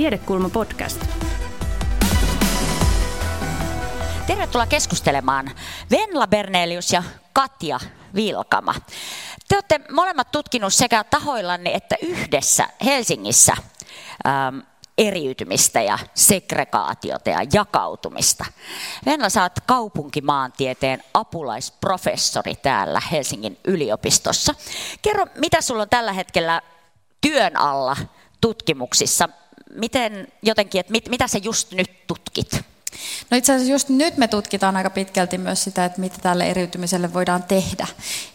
Tiedekulma podcast. Tervetuloa keskustelemaan Venla Bernelius ja Katja Vilkama. Te olette molemmat tutkinut sekä tahoillanne että yhdessä Helsingissä ähm, eriytymistä ja segregaatiota ja jakautumista. Venla, oot kaupunkimaantieteen apulaisprofessori täällä Helsingin yliopistossa. Kerro, mitä sulla on tällä hetkellä työn alla tutkimuksissa? Miten jotenkin, että mit, mitä sä just nyt tutkit? No itse asiassa just nyt me tutkitaan aika pitkälti myös sitä, että mitä tälle eriytymiselle voidaan tehdä.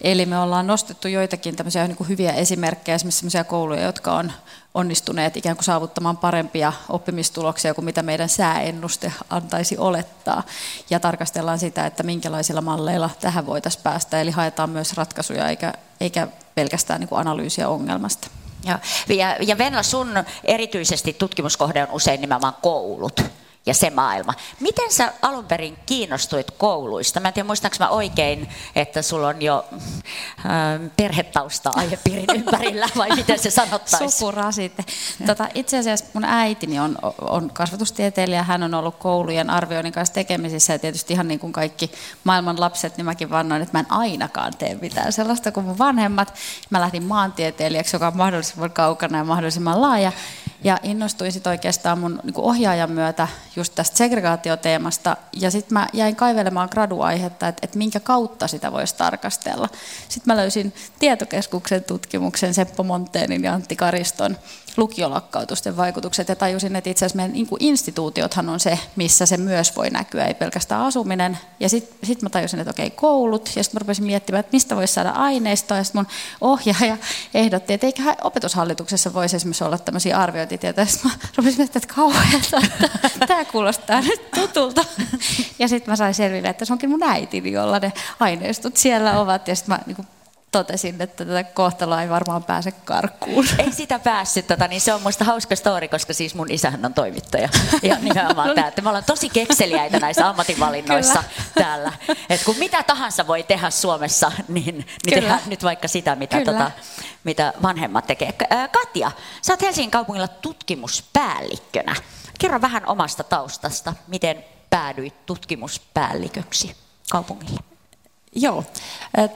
Eli me ollaan nostettu joitakin tämmöisiä niin kuin hyviä esimerkkejä, esimerkiksi sellaisia kouluja, jotka on onnistuneet ikään kuin saavuttamaan parempia oppimistuloksia kuin mitä meidän sääennuste antaisi olettaa. Ja tarkastellaan sitä, että minkälaisilla malleilla tähän voitaisiin päästä. Eli haetaan myös ratkaisuja eikä, eikä pelkästään niin kuin analyysiä ongelmasta. Ja, ja, Venla, sun erityisesti tutkimuskohde on usein nimenomaan koulut ja se maailma. Miten sä alun perin kiinnostuit kouluista? Mä en tiedä, muistaaks mä oikein, että sulla on jo äh, perhetausta aihepiirin ympärillä, vai miten se sanottaisiin? Sukurasite. Tota, itse asiassa mun äitini on, on kasvatustieteilijä, hän on ollut koulujen arvioinnin kanssa tekemisissä, ja tietysti ihan niin kuin kaikki maailman lapset, niin mäkin vannoin, että mä en ainakaan tee mitään sellaista kuin mun vanhemmat. Mä lähdin maantieteilijäksi, joka on mahdollisimman kaukana ja mahdollisimman laaja, ja innostuin sitten oikeastaan mun niin ohjaajan myötä just tästä segregaatioteemasta. Ja sitten mä jäin kaivelemaan graduaihetta, että, että minkä kautta sitä voisi tarkastella. Sitten mä löysin tietokeskuksen tutkimuksen Seppo Monteenin ja Antti Kariston lukiolakkautusten vaikutukset. Ja tajusin, että itse asiassa meidän niin instituutiothan on se, missä se myös voi näkyä, ei pelkästään asuminen. Ja sitten sit mä tajusin, että okei, koulut, ja sitten mä rupesin miettimään, että mistä voisi saada aineistoa, ja sitten mun ohjaaja ehdotti, että eikä opetushallituksessa voisi esimerkiksi olla tämmöisiä arviointitietoja, ja sitten mä rupesin miettimään, että kauheata, että tämä kuulostaa nyt tutulta. Ja sitten mä sain selville, että se onkin mun äitini, jolla ne aineistot siellä ovat, ja sitten mä niin totesin, että tätä kohtaloa ei varmaan pääse karkuun. Ei sitä päässyt, tota, niin se on muista hauska story, koska siis mun isähän on toimittaja. Ja nimenomaan tämä, että me ollaan tosi kekseliäitä näissä ammatinvalinnoissa Kyllä. täällä. Et kun mitä tahansa voi tehdä Suomessa, niin, niin tehdään nyt vaikka sitä, mitä, tota, mitä vanhemmat tekee. Katja, sä oot Helsingin kaupungilla tutkimuspäällikkönä. Kerro vähän omasta taustasta, miten päädyit tutkimuspäälliköksi kaupungille. Joo.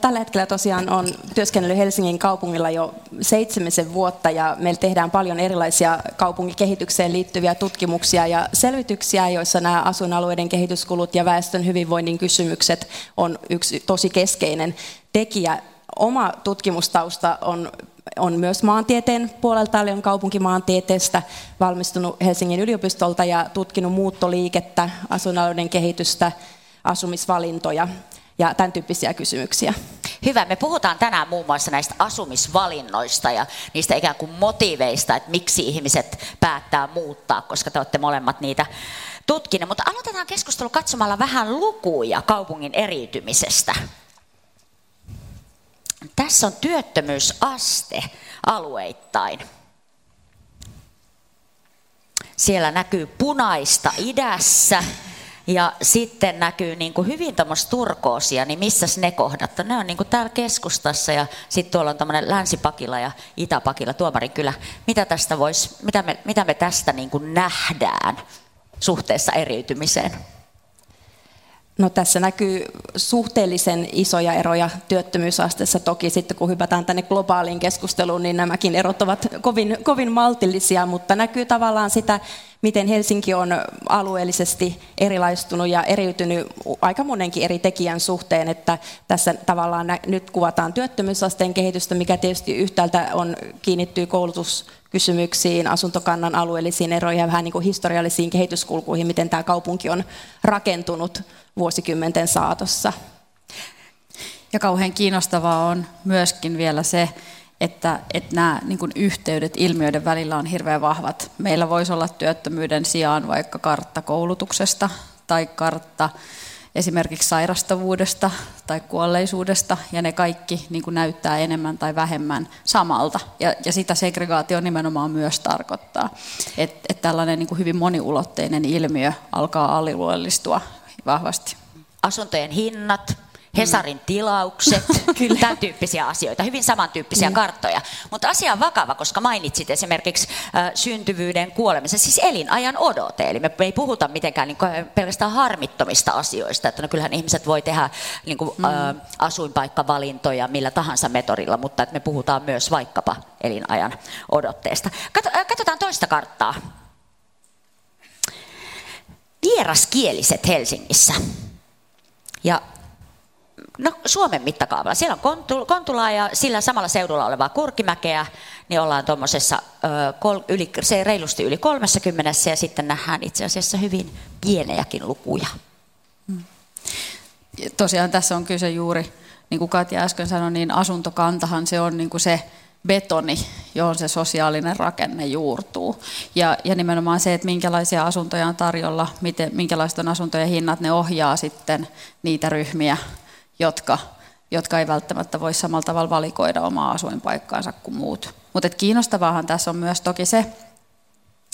Tällä hetkellä tosiaan on työskennellyt Helsingin kaupungilla jo seitsemisen vuotta ja meillä tehdään paljon erilaisia kaupunkikehitykseen liittyviä tutkimuksia ja selvityksiä, joissa nämä asuinalueiden kehityskulut ja väestön hyvinvoinnin kysymykset on yksi tosi keskeinen tekijä. Oma tutkimustausta on on myös maantieteen puolelta, eli on kaupunkimaantieteestä valmistunut Helsingin yliopistolta ja tutkinut muuttoliikettä, asuinalueiden kehitystä, asumisvalintoja ja tämän tyyppisiä kysymyksiä. Hyvä. Me puhutaan tänään muun muassa näistä asumisvalinnoista ja niistä ikään kuin motiiveista, että miksi ihmiset päättää muuttaa, koska te olette molemmat niitä tutkineet. Mutta aloitetaan keskustelu katsomalla vähän lukuja kaupungin eriytymisestä. Tässä on työttömyysaste alueittain. Siellä näkyy punaista idässä, ja sitten näkyy niin kuin hyvin tämmöistä turkoosia, niin missä ne kohdat? Ne on niin kuin täällä keskustassa ja sitten tuolla on tämmöinen länsipakilla ja itäpakilla, tuomarin kyllä. Mitä, tästä vois, mitä, me, mitä me tästä niin kuin nähdään suhteessa eriytymiseen? No tässä näkyy suhteellisen isoja eroja työttömyysasteessa. Toki sitten kun hypätään tänne globaaliin keskusteluun, niin nämäkin erot ovat kovin, kovin maltillisia, mutta näkyy tavallaan sitä, miten Helsinki on alueellisesti erilaistunut ja eriytynyt aika monenkin eri tekijän suhteen, että tässä tavallaan nyt kuvataan työttömyysasteen kehitystä, mikä tietysti yhtäältä on, kiinnittyy koulutuskysymyksiin, asuntokannan alueellisiin eroihin ja vähän niin kuin historiallisiin kehityskulkuihin, miten tämä kaupunki on rakentunut vuosikymmenten saatossa. Ja kauhean kiinnostavaa on myöskin vielä se, että, että nämä niin kuin yhteydet ilmiöiden välillä on hirveän vahvat. Meillä voisi olla työttömyyden sijaan vaikka kartta koulutuksesta tai kartta esimerkiksi sairastavuudesta tai kuolleisuudesta, ja ne kaikki niin kuin näyttää enemmän tai vähemmän samalta. Ja, ja sitä segregaatio nimenomaan myös tarkoittaa, että et tällainen niin kuin hyvin moniulotteinen ilmiö alkaa aliluollistua vahvasti. Asuntojen hinnat, Hesarin tilaukset, tämän tyyppisiä asioita, hyvin samantyyppisiä mm. karttoja. Mutta asia on vakava, koska mainitsit esimerkiksi äh, syntyvyyden kuolemisen, siis elinajan odote. Eli me ei puhuta mitenkään niin kuin, pelkästään harmittomista asioista, että no kyllähän ihmiset voi tehdä niin kuin, mm. äh, asuinpaikkavalintoja millä tahansa metodilla, mutta että me puhutaan myös vaikkapa elinajan odotteesta. Katsotaan toista karttaa. Vieraskieliset Helsingissä. Ja No Suomen mittakaavalla. Siellä on Kontula ja sillä samalla seudulla olevaa Kurkimäkeä, niin ollaan tuommoisessa se reilusti yli 30 ja sitten nähdään itse asiassa hyvin pienejäkin lukuja. Hmm. Tosiaan tässä on kyse juuri, niin kuin Katja äsken sanoi, niin asuntokantahan se on niin kuin se betoni, johon se sosiaalinen rakenne juurtuu. Ja, ja nimenomaan se, että minkälaisia asuntoja on tarjolla, miten, minkälaiset on asuntojen hinnat, ne ohjaa sitten niitä ryhmiä, jotka, jotka ei välttämättä voi samalla tavalla valikoida omaa asuinpaikkaansa kuin muut. Mutta kiinnostavaahan tässä on myös toki se,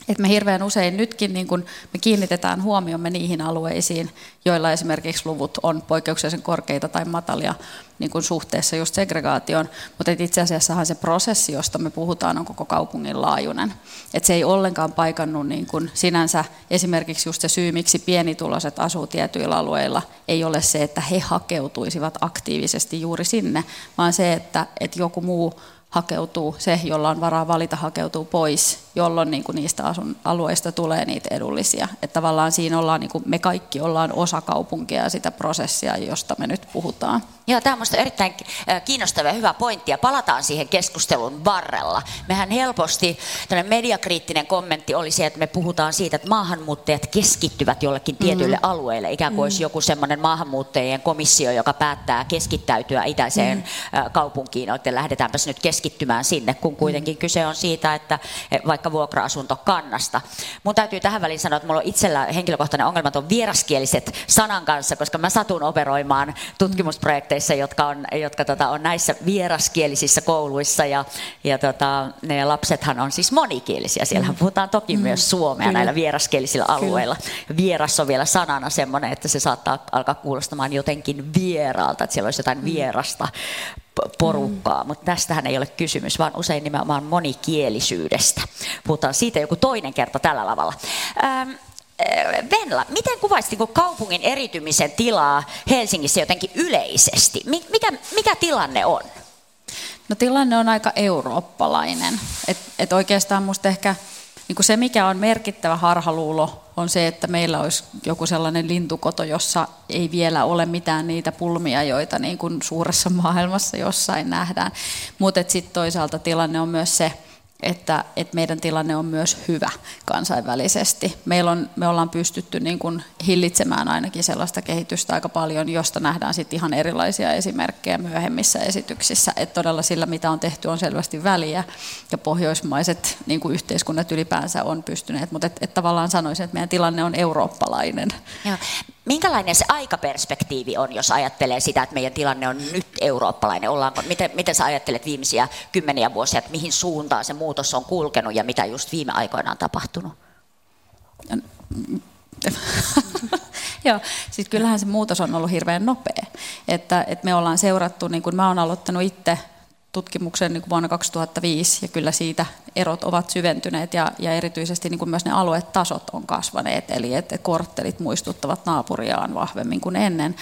että me hirveän usein nytkin niin kun me kiinnitetään huomiomme niihin alueisiin, joilla esimerkiksi luvut on poikkeuksellisen korkeita tai matalia niin kun suhteessa just segregaation, mutta itse asiassahan se prosessi, josta me puhutaan, on koko kaupungin laajuinen. Et se ei ollenkaan paikannut niin kun sinänsä. Esimerkiksi just se syy, miksi pienituloiset asuu tietyillä alueilla, ei ole se, että he hakeutuisivat aktiivisesti juuri sinne, vaan se, että, että joku muu hakeutuu, se, jolla on varaa valita, hakeutuu pois, jolloin niin kuin niistä asun, alueista tulee niitä edullisia. Että tavallaan siinä ollaan, niin kuin me kaikki ollaan osa kaupunkia ja sitä prosessia, josta me nyt puhutaan. Joo, tämä on erittäin kiinnostava ja hyvä pointti ja palataan siihen keskustelun varrella. Mehän helposti, tämmöinen mediakriittinen kommentti oli se, että me puhutaan siitä, että maahanmuuttajat keskittyvät jollekin tietyille mm. alueille, ikään kuin mm. olisi joku semmoinen maahanmuuttajien komissio, joka päättää keskittäytyä itäiseen mm. kaupunkiin, että lähdetäänpäs nyt keskittymään sinne, kun kuitenkin mm. kyse on siitä, että vaikka vuokra-asuntokannasta. Mun täytyy tähän väliin sanoa, että mulla on itsellä henkilökohtainen ongelma on vieraskieliset sanan kanssa, koska mä satun operoimaan tutkimusprojekteja opettajissa, jotka on, jotka tota, on näissä vieraskielisissä kouluissa ja, ja tota, ne lapsethan on siis monikielisiä. Siellä mm. puhutaan toki mm. myös suomea Kyllä. näillä vieraskielisillä alueilla. Kyllä. Vieras on vielä sanana semmoinen, että se saattaa alkaa kuulostamaan jotenkin vieraalta, että siellä olisi jotain mm. vierasta porukkaa, mm. mutta tästähän ei ole kysymys, vaan usein nimenomaan monikielisyydestä. Puhutaan siitä joku toinen kerta tällä lavalla. Ähm, Äh, Venla, miten kuvaisit niin kaupungin eritymisen tilaa Helsingissä jotenkin yleisesti? Mikä, mikä tilanne on? No tilanne on aika eurooppalainen. Et, et oikeastaan minusta ehkä niin se, mikä on merkittävä harhaluulo, on se, että meillä olisi joku sellainen lintukoto, jossa ei vielä ole mitään niitä pulmia, joita niin kuin suuressa maailmassa jossain nähdään. Mutta sitten toisaalta tilanne on myös se, että, että meidän tilanne on myös hyvä kansainvälisesti. Meillä on, me ollaan pystytty niin kuin hillitsemään ainakin sellaista kehitystä aika paljon, josta nähdään sitten ihan erilaisia esimerkkejä myöhemmissä esityksissä. Että todella sillä, mitä on tehty, on selvästi väliä ja pohjoismaiset niin kuin yhteiskunnat ylipäänsä on pystyneet. Mutta et, et tavallaan sanoisin, että meidän tilanne on eurooppalainen. Joo. Minkälainen se aikaperspektiivi on, jos ajattelee sitä, että meidän tilanne on nyt eurooppalainen? Ollaanko, miten, miten sä ajattelet viimeisiä kymmeniä vuosia, että mihin suuntaan se muutos on kulkenut ja mitä just viime aikoina on tapahtunut? Joo, siis kyllähän se muutos on ollut hirveän nopea. Että, että me ollaan seurattu, niin kuin mä oon aloittanut itse tutkimuksen niin kuin vuonna 2005 ja kyllä siitä erot ovat syventyneet ja, ja erityisesti niin kuin myös ne aluetasot on kasvaneet, eli että korttelit muistuttavat naapuriaan vahvemmin kuin ennen.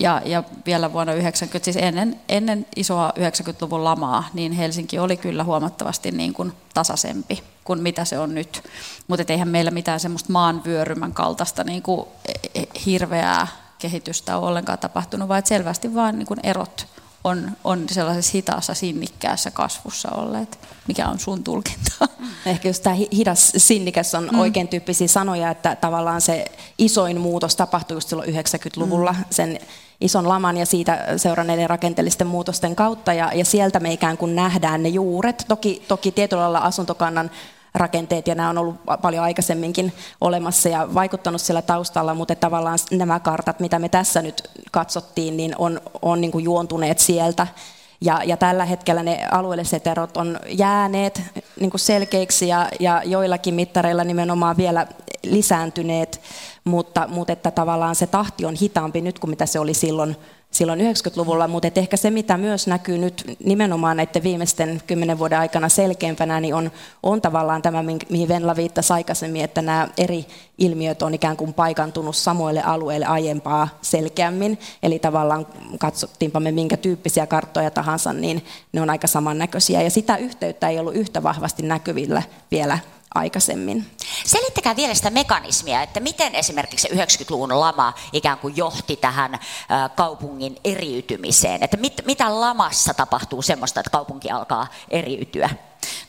Ja, ja vielä vuonna 90, siis ennen, ennen isoa 90-luvun lamaa, niin Helsinki oli kyllä huomattavasti niin kuin tasaisempi kuin mitä se on nyt. Mutta eihän meillä mitään semmoista maanvyörymän kaltaista niin kuin e, e, hirveää kehitystä ole ollenkaan tapahtunut, vaan selvästi vaan niin kuin erot on, on sellaisessa hitaassa sinnikkäässä kasvussa olleet. Mikä on sun tulkinta? Ehkä just tämä hidas sinnikäs on mm. oikein tyyppisiä sanoja, että tavallaan se isoin muutos tapahtui just silloin 90-luvulla mm. sen ison laman ja siitä seuranneiden rakenteellisten muutosten kautta. Ja, ja sieltä me ikään kuin nähdään ne juuret. Toki, toki tietyllä lailla asuntokannan rakenteet ja nämä on ollut paljon aikaisemminkin olemassa ja vaikuttanut siellä taustalla, mutta tavallaan nämä kartat, mitä me tässä nyt katsottiin, niin on, on niin kuin juontuneet sieltä. Ja, ja tällä hetkellä ne alueelliset erot on jääneet niin kuin selkeiksi ja, ja joillakin mittareilla nimenomaan vielä lisääntyneet. Mutta, mutta että tavallaan se tahti on hitaampi nyt kuin mitä se oli silloin silloin 90-luvulla, mutta ehkä se, mitä myös näkyy nyt nimenomaan näiden viimeisten kymmenen vuoden aikana selkeämpänä, niin on, on tavallaan tämä, mihin Venla viittasi aikaisemmin, että nämä eri ilmiöt on ikään kuin paikantunut samoille alueille aiempaa selkeämmin. Eli tavallaan katsottiinpa me minkä tyyppisiä karttoja tahansa, niin ne on aika samannäköisiä. Ja sitä yhteyttä ei ollut yhtä vahvasti näkyvillä vielä aikaisemmin. Selittäkää vielä sitä mekanismia, että miten esimerkiksi 90-luvun lama ikään kuin johti tähän kaupungin eriytymiseen. Että mit, mitä lamassa tapahtuu semmoista, että kaupunki alkaa eriytyä?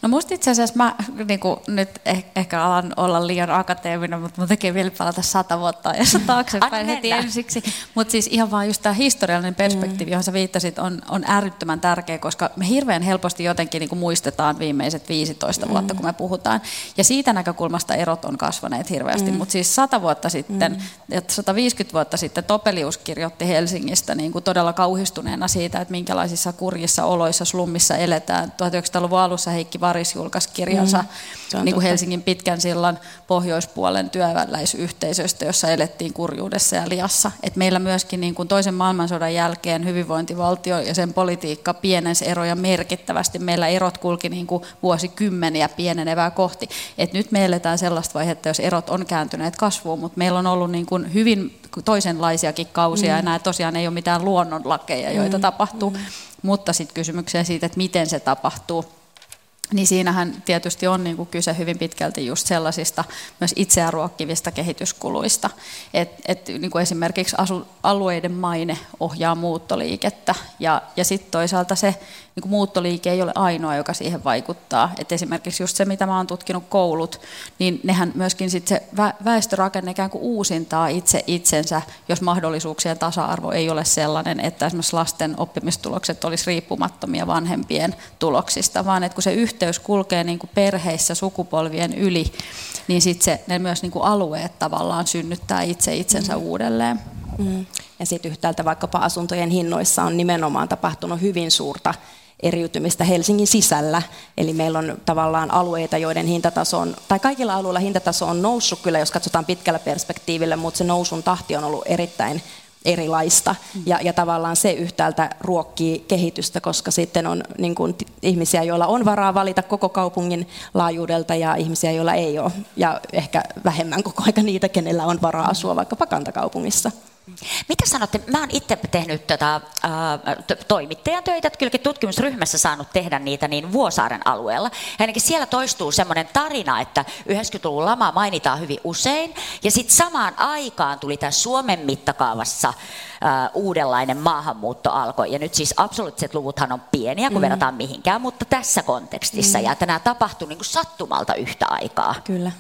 No musta itse asiassa mä niin kuin, nyt eh, ehkä alan olla liian akateeminen, mutta mun tekee vielä palata sata vuotta ajassa taaksepäin heti ensiksi. Mutta siis ihan vaan just tämä historiallinen perspektiivi, mm. johon sä viittasit, on, on äärettömän tärkeä, koska me hirveän helposti jotenkin niin kuin muistetaan viimeiset 15 mm. vuotta, kun me puhutaan. Ja siitä näkökulmasta erot on kasvaneet hirveästi. Mm. Mutta siis sata vuotta sitten, mm. 150 vuotta sitten Topelius kirjoitti Helsingistä niin kuin todella kauhistuneena siitä, että minkälaisissa kurjissa oloissa slummissa eletään. 1900-luvun alussa Heikki Varis julkaisi kirjansa mm, niin kuin Helsingin pitkän sillan pohjoispuolen työväenläisyhteisöstä, jossa elettiin kurjuudessa ja liassa. Et meillä myöskin niin kuin toisen maailmansodan jälkeen hyvinvointivaltio ja sen politiikka pienensi eroja merkittävästi. Meillä erot kulki niin kuin vuosikymmeniä pienenevää kohti. Et nyt me eletään sellaista vaihetta, jos erot on kääntyneet kasvuun, mutta meillä on ollut niin kuin hyvin toisenlaisiakin kausia, mm. ja nämä tosiaan ei ole mitään luonnonlakeja, joita mm. tapahtuu. Mm. Mutta sitten kysymyksiä siitä, että miten se tapahtuu niin siinähän tietysti on niin kuin kyse hyvin pitkälti just sellaisista myös itseään ruokkivista kehityskuluista. Et, et niin kuin esimerkiksi asu, alueiden maine ohjaa muuttoliikettä ja, ja sitten toisaalta se niin kuin muuttoliike ei ole ainoa, joka siihen vaikuttaa. Et esimerkiksi just se, mitä mä oon tutkinut koulut, niin nehän myöskin sit se väestörakenne ikään kuin uusintaa itse itsensä, jos mahdollisuuksien tasa-arvo ei ole sellainen, että esimerkiksi lasten oppimistulokset olisi riippumattomia vanhempien tuloksista, vaan että kun se yhteys kulkee niin kuin perheissä sukupolvien yli, niin sitten se, ne myös niin kuin alueet tavallaan synnyttää itse itsensä mm. uudelleen. Mm. Ja sitten yhtäältä vaikkapa asuntojen hinnoissa on nimenomaan tapahtunut hyvin suurta eriytymistä Helsingin sisällä. Eli meillä on tavallaan alueita, joiden hintataso on, tai kaikilla alueilla hintataso on noussut kyllä, jos katsotaan pitkällä perspektiivillä, mutta se nousun tahti on ollut erittäin erilaista. Ja, ja tavallaan se yhtäältä ruokkii kehitystä, koska sitten on niin kuin, ihmisiä, joilla on varaa valita koko kaupungin laajuudelta ja ihmisiä, joilla ei ole. Ja ehkä vähemmän koko aika niitä, kenellä on varaa asua vaikkapa kantakaupungissa. Mitä sanotte? Mä oon itse tehnyt tota, äh, toimittajan töitä, kylläkin tutkimusryhmässä saanut tehdä niitä niin Vuosaaren alueella. Ja ainakin siellä toistuu semmoinen tarina, että 90-luvun lama mainitaan hyvin usein. Ja sitten samaan aikaan tuli tämä Suomen mittakaavassa äh, uudenlainen maahanmuutto alkoi. Ja nyt siis absoluuttiset luvuthan on pieniä, kun mm. verrataan mihinkään, mutta tässä kontekstissa. Mm. Ja että nämä tapahtui niin kuin sattumalta yhtä aikaa. Kyllä.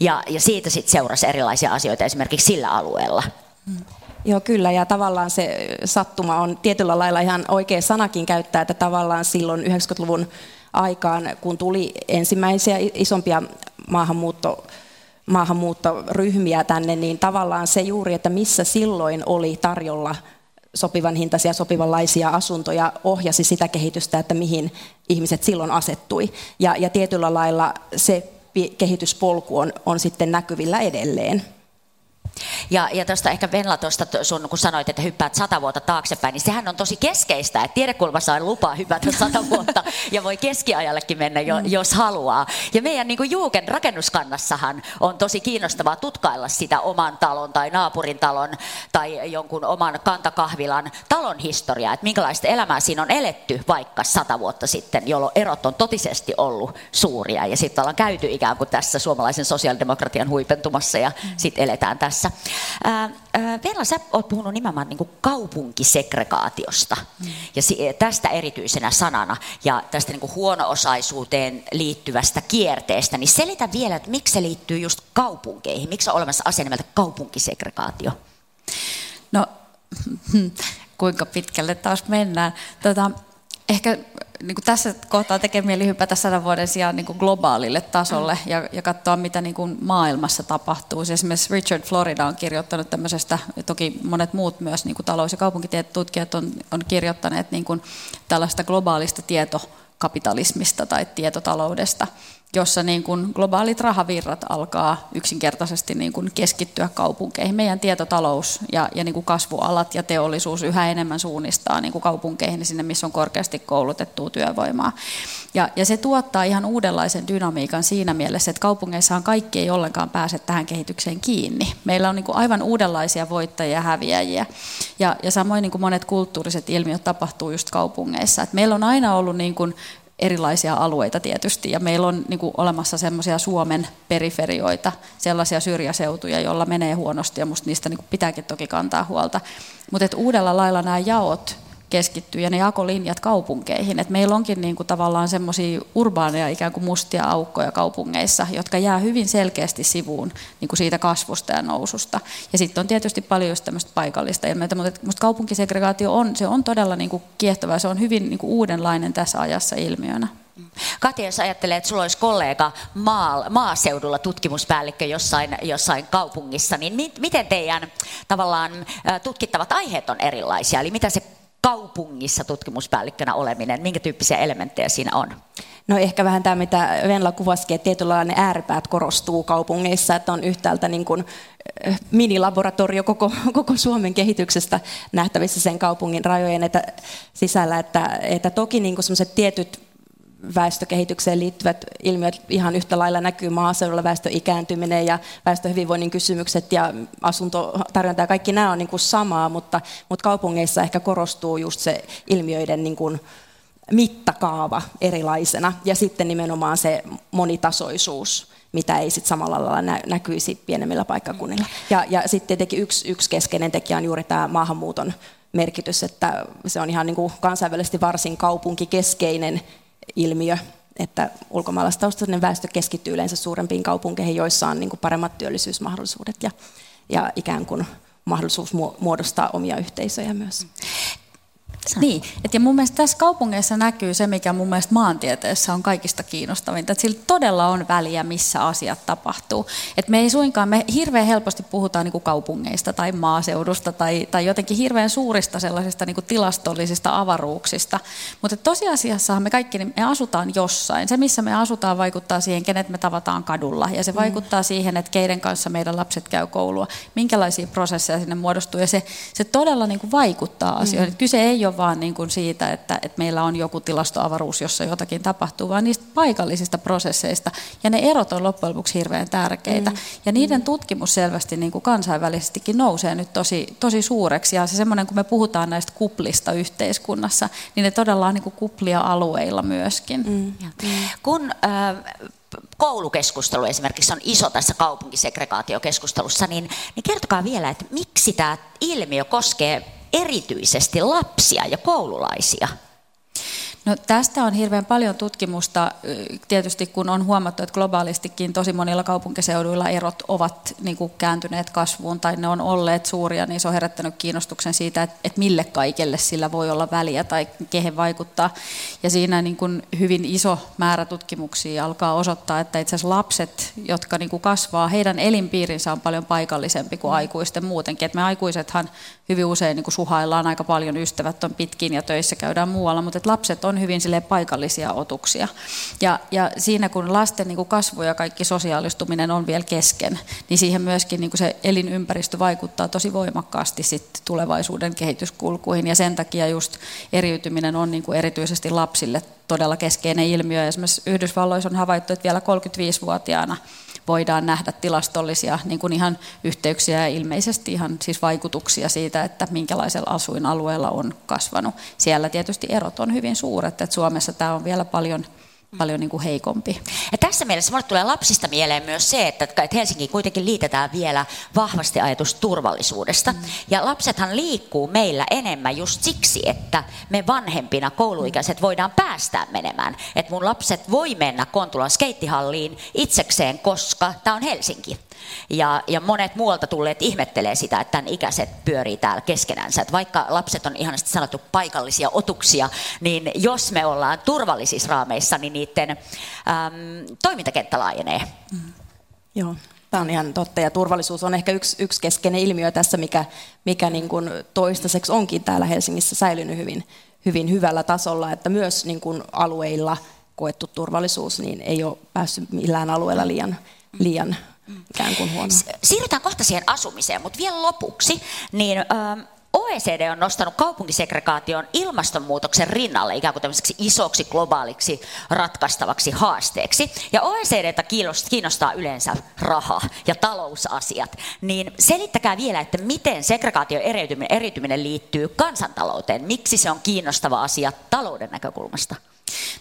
Ja, ja siitä sitten seurasi erilaisia asioita esimerkiksi sillä alueella. Mm. Joo, kyllä, ja tavallaan se sattuma on tietyllä lailla ihan oikea sanakin käyttää, että tavallaan silloin 90-luvun aikaan, kun tuli ensimmäisiä isompia maahanmuutto, maahanmuuttoryhmiä tänne, niin tavallaan se juuri, että missä silloin oli tarjolla sopivan hintaisia, sopivanlaisia asuntoja, ohjasi sitä kehitystä, että mihin ihmiset silloin asettui. Ja, ja tietyllä lailla se kehityspolku on, on sitten näkyvillä edelleen. Ja, ja tuosta ehkä Venla tuosta sun, kun sanoit, että hyppäät sata vuotta taaksepäin, niin sehän on tosi keskeistä, että tiedekulmassa on lupa hypätä sata vuotta ja voi keskiajallekin mennä, jo, mm. jos haluaa. Ja meidän niin Juuken rakennuskannassahan on tosi kiinnostavaa tutkailla sitä oman talon tai naapurin talon tai jonkun oman kantakahvilan talon historiaa, että minkälaista elämää siinä on eletty vaikka sata vuotta sitten, jolloin erot on totisesti ollut suuria. Ja sitten ollaan käyty ikään kuin tässä suomalaisen sosiaalidemokratian huipentumassa ja mm. sitten eletään tässä tässä. Vella, sä oot puhunut nimenomaan niin kaupunkisegregaatiosta mm. ja tästä erityisenä sanana ja tästä niin huono-osaisuuteen liittyvästä kierteestä, niin selitä vielä, että miksi se liittyy just kaupunkeihin, miksi on olemassa asia nimeltä kaupunkisegregaatio? No, kuinka pitkälle taas mennään. Tota, ehkä niin kuin tässä kohtaa tekee mieli hypätä sadan vuoden sijaan niin kuin globaalille tasolle ja, ja katsoa, mitä niin kuin maailmassa tapahtuu. Siis esimerkiksi Richard Florida on kirjoittanut tämmöisestä, toki monet muut myös niin kuin talous- ja kaupunkitutkijat on, on kirjoittaneet niin kuin tällaista globaalista tietokapitalismista tai tietotaloudesta. Jossa niin kuin globaalit rahavirrat alkaa yksinkertaisesti niin kuin keskittyä kaupunkeihin. Meidän tietotalous ja, ja niin kuin kasvualat ja teollisuus yhä enemmän suunnistaa niin kuin kaupunkeihin niin sinne, missä on korkeasti koulutettua työvoimaa. Ja, ja se tuottaa ihan uudenlaisen dynamiikan siinä mielessä, että kaupungeissahan kaikki ei ollenkaan pääse tähän kehitykseen kiinni. Meillä on niin kuin aivan uudenlaisia voittajia ja häviäjiä. Ja, ja samoin niin kuin monet kulttuuriset ilmiöt tapahtuu just kaupungeissa. Et meillä on aina ollut niin kuin erilaisia alueita tietysti, ja meillä on niin kuin, olemassa semmoisia Suomen periferioita, sellaisia syrjäseutuja, joilla menee huonosti, ja musta niistä niin kuin, pitääkin toki kantaa huolta. Mutta uudella lailla nämä jaot keskittyy ja ne jakolinjat kaupunkeihin. Et meillä onkin niin kuin tavallaan semmoisia urbaaneja ikään kuin mustia aukkoja kaupungeissa, jotka jää hyvin selkeästi sivuun niin kuin siitä kasvusta ja noususta. Ja sitten on tietysti paljon tämmöistä paikallista ilmiötä, mutta musta kaupunkisegregaatio on, se on todella niin kuin kiehtova se on hyvin niin kuin uudenlainen tässä ajassa ilmiönä. Katja, jos ajattelee, että sulla olisi kollega maa, maaseudulla tutkimuspäällikkö jossain, jossain kaupungissa, niin mi, miten teidän tavallaan tutkittavat aiheet on erilaisia? Eli mitä se kaupungissa tutkimuspäällikkönä oleminen, minkä tyyppisiä elementtejä siinä on? No ehkä vähän tämä, mitä Venla kuvasikin, että tietynlainen ääripäät korostuu kaupungeissa, että on yhtäältä niin kuin eh, minilaboratorio koko, koko Suomen kehityksestä nähtävissä sen kaupungin rajojen että sisällä, että, että toki niin kuin tietyt väestökehitykseen liittyvät ilmiöt ihan yhtä lailla näkyy maaseudulla, väestön ikääntyminen ja väestöhyvinvoinnin kysymykset ja asuntotarjonta ja kaikki nämä on niin kuin samaa, mutta, mutta kaupungeissa ehkä korostuu just se ilmiöiden niin kuin mittakaava erilaisena ja sitten nimenomaan se monitasoisuus mitä ei sit samalla lailla näkyisi pienemmillä paikkakunnilla. Ja, ja sitten tietenkin yksi, yksi keskeinen tekijä on juuri tämä maahanmuuton merkitys, että se on ihan niin kuin kansainvälisesti varsin kaupunkikeskeinen ilmiö, että ulkomaalaistaustainen väestö keskittyy yleensä suurempiin kaupunkeihin, joissa on niin kuin paremmat työllisyysmahdollisuudet ja, ja ikään kuin mahdollisuus muodostaa omia yhteisöjä myös. Niin, et ja mun mielestä tässä kaupungeissa näkyy se, mikä mun mielestä maantieteessä on kaikista kiinnostavinta, että sillä todella on väliä, missä asiat tapahtuu. Et me ei suinkaan, me hirveän helposti puhutaan niin kuin kaupungeista tai maaseudusta tai, tai jotenkin hirveän suurista sellaisista niin kuin tilastollisista avaruuksista, mutta tosiasiassa me kaikki niin me asutaan jossain. Se, missä me asutaan, vaikuttaa siihen, kenet me tavataan kadulla ja se mm. vaikuttaa siihen, että keiden kanssa meidän lapset käy koulua, minkälaisia prosesseja sinne muodostuu ja se, se todella niin kuin vaikuttaa asioihin. Mm. Kyse ei ole ole vaan niin kuin siitä, että, että meillä on joku tilastoavaruus, jossa jotakin tapahtuu, vaan niistä paikallisista prosesseista. Ja ne erot on loppujen lopuksi hirveän tärkeitä. Mm. Ja niiden mm. tutkimus selvästi niin kuin kansainvälisestikin nousee nyt tosi, tosi suureksi. Ja se semmoinen, kun me puhutaan näistä kuplista yhteiskunnassa, niin ne todella on niin kuin kuplia alueilla myöskin. Mm. Kun äh, koulukeskustelu esimerkiksi on iso tässä kaupunkisegregaatiokeskustelussa, niin, niin kertokaa vielä, että miksi tämä ilmiö koskee erityisesti lapsia ja koululaisia? No, tästä on hirveän paljon tutkimusta, tietysti kun on huomattu, että globaalistikin tosi monilla kaupunkiseuduilla erot ovat niin kuin kääntyneet kasvuun tai ne on olleet suuria, niin se on herättänyt kiinnostuksen siitä, että, että mille kaikelle sillä voi olla väliä tai kehen vaikuttaa. Ja siinä niin kuin hyvin iso määrä tutkimuksia alkaa osoittaa, että itse asiassa lapset, jotka niin kuin kasvaa, heidän elinpiirinsä on paljon paikallisempi kuin aikuisten muutenkin. Että me aikuisethan hyvin usein niin kuin suhaillaan aika paljon, ystävät on pitkin ja töissä käydään muualla, mutta että lapset on hyvin sille paikallisia otuksia. Ja, ja siinä kun lasten niin kuin kasvu ja kaikki sosiaalistuminen on vielä kesken, niin siihen myöskin niin kuin se elinympäristö vaikuttaa tosi voimakkaasti sit tulevaisuuden kehityskulkuihin ja sen takia just eriytyminen on niin kuin erityisesti lapsille todella keskeinen ilmiö. Esimerkiksi Yhdysvalloissa on havaittu, että vielä 35-vuotiaana voidaan nähdä tilastollisia niin kuin ihan yhteyksiä ja ilmeisesti ihan siis vaikutuksia siitä, että minkälaisella asuinalueella on kasvanut. Siellä tietysti erot on hyvin suuret, että Suomessa tämä on vielä paljon paljon niin kuin heikompi. Ja tässä mielessä minulle tulee lapsista mieleen myös se, että, että Helsinki kuitenkin liitetään vielä vahvasti ajatus turvallisuudesta. Mm. Ja lapsethan liikkuu meillä enemmän just siksi, että me vanhempina kouluikäiset voidaan päästää menemään. Että mun lapset voi mennä Kontulan skeittihalliin itsekseen, koska tämä on Helsinki. Ja, ja monet muualta tulleet ihmettelee sitä, että tämän ikäiset pyörii täällä keskenänsä. Että vaikka lapset on ihanasti sanottu paikallisia otuksia, niin jos me ollaan turvallisissa raameissa, niin niiden äm, toimintakenttä laajenee. Mm. Joo. Tämä on ihan totta ja turvallisuus on ehkä yksi, yksi keskeinen ilmiö tässä, mikä, mikä niin kuin toistaiseksi onkin täällä Helsingissä säilynyt hyvin, hyvin hyvällä tasolla, että myös niin kuin alueilla koettu turvallisuus, niin ei ole päässyt millään alueella liian, liian ikään kuin huono. Siirrytään kohta siihen asumiseen, mutta vielä lopuksi, niin ähm, OECD on nostanut kaupunkisegregaation ilmastonmuutoksen rinnalle ikään kuin tämmöiseksi isoksi globaaliksi ratkaistavaksi haasteeksi. Ja OECDtä kiinnostaa yleensä raha ja talousasiat. Niin selittäkää vielä, että miten segregaation eriytyminen, eriytyminen liittyy kansantalouteen. Miksi se on kiinnostava asia talouden näkökulmasta?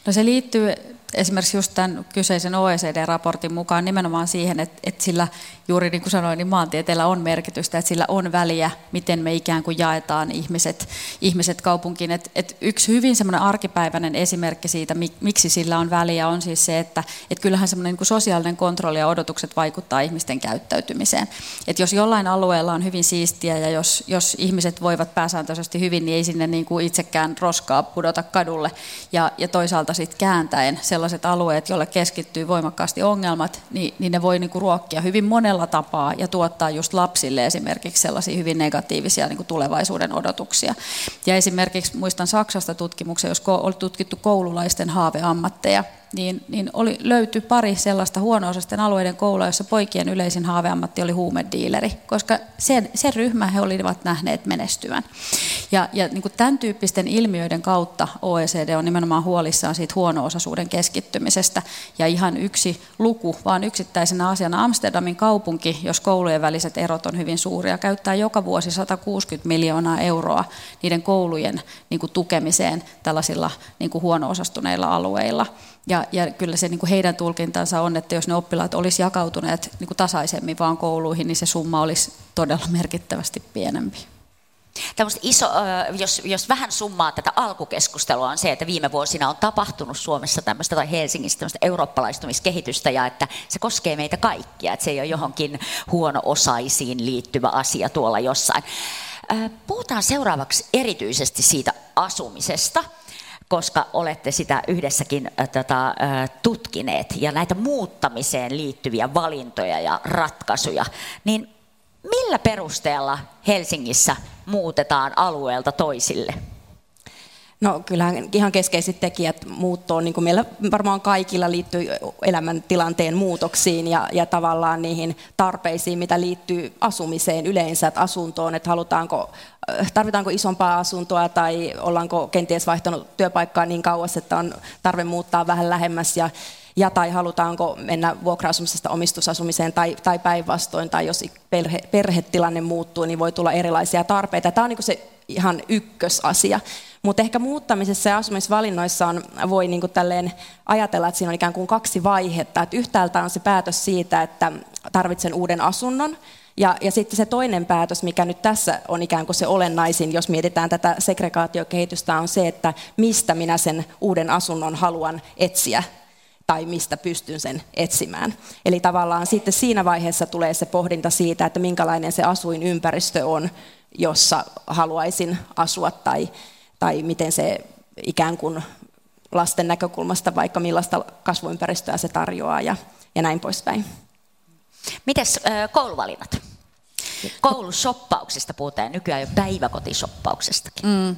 No se liittyy esimerkiksi just tämän kyseisen OECD-raportin mukaan nimenomaan siihen, että, että sillä juuri niin kuin sanoin, niin maantieteellä on merkitystä, että sillä on väliä, miten me ikään kuin jaetaan ihmiset, ihmiset kaupunkiin. Et, et yksi hyvin semmoinen arkipäiväinen esimerkki siitä, miksi sillä on väliä, on siis se, että et kyllähän semmoinen niin sosiaalinen kontrolli ja odotukset vaikuttaa ihmisten käyttäytymiseen. Et jos jollain alueella on hyvin siistiä ja jos, jos ihmiset voivat pääsääntöisesti hyvin, niin ei sinne niin kuin itsekään roskaa pudota kadulle. Ja, ja toisaalta sitten kääntäen sellaiset alueet, joille keskittyy voimakkaasti ongelmat, niin, niin ne voi niin kuin ruokkia hyvin monella tapaa ja tuottaa just lapsille esimerkiksi sellaisia hyvin negatiivisia niin kuin tulevaisuuden odotuksia. Ja esimerkiksi muistan Saksasta tutkimuksen, jos oli tutkittu koululaisten haaveammatteja, niin, niin oli, löytyi pari sellaista huono-osaisten alueiden koulua, jossa poikien yleisin haaveammatti oli huumediileri, koska sen, sen ryhmän he olivat nähneet menestyvän. Ja, ja niin kuin tämän tyyppisten ilmiöiden kautta OECD on nimenomaan huolissaan siitä huono-osaisuuden keskittymisestä. Ja ihan yksi luku, vaan yksittäisenä asiana Amsterdamin kaupunki, jos koulujen väliset erot on hyvin suuria, käyttää joka vuosi 160 miljoonaa euroa niiden koulujen niin kuin tukemiseen tällaisilla niin kuin huono-osastuneilla alueilla. Ja, ja kyllä se niin kuin heidän tulkintansa on, että jos ne oppilaat olisi jakautuneet niin kuin tasaisemmin vaan kouluihin, niin se summa olisi todella merkittävästi pienempi. Iso, jos, jos vähän summaa tätä alkukeskustelua on se, että viime vuosina on tapahtunut Suomessa tämmöistä tai Helsingissä tämmöistä eurooppalaistumiskehitystä ja että se koskee meitä kaikkia, että se ei ole johonkin huono-osaisiin liittyvä asia tuolla jossain. Puhutaan seuraavaksi erityisesti siitä asumisesta – koska olette sitä yhdessäkin äh, tota, äh, tutkineet ja näitä muuttamiseen liittyviä valintoja ja ratkaisuja, niin millä perusteella Helsingissä muutetaan alueelta toisille? No kyllähän ihan keskeiset tekijät muuttoon, niin kuin meillä varmaan kaikilla liittyy elämäntilanteen muutoksiin ja, ja tavallaan niihin tarpeisiin, mitä liittyy asumiseen yleensä, että asuntoon, että halutaanko, äh, tarvitaanko isompaa asuntoa tai ollaanko kenties vaihtanut työpaikkaa niin kauas, että on tarve muuttaa vähän lähemmäs ja, ja tai halutaanko mennä vuokra-asumisesta omistusasumiseen tai, tai päinvastoin, tai jos perhe, perhetilanne muuttuu, niin voi tulla erilaisia tarpeita. Tämä on niin se ihan ykkösasia. Mutta ehkä muuttamisessa ja asumisvalinnoissa on, voi niin tälleen ajatella, että siinä on ikään kuin kaksi vaihetta. Että yhtäältä on se päätös siitä, että tarvitsen uuden asunnon, ja, ja sitten se toinen päätös, mikä nyt tässä on ikään kuin se olennaisin, jos mietitään tätä segregaatiokehitystä, on se, että mistä minä sen uuden asunnon haluan etsiä tai mistä pystyn sen etsimään. Eli tavallaan sitten siinä vaiheessa tulee se pohdinta siitä, että minkälainen se asuinympäristö on, jossa haluaisin asua tai, tai miten se ikään kuin lasten näkökulmasta vaikka millaista kasvuympäristöä se tarjoaa ja, ja näin poispäin. Mites kouluvalinnat? Koulusoppauksista puhutaan nykyään jo päiväkotisoppauksestakin. Mm.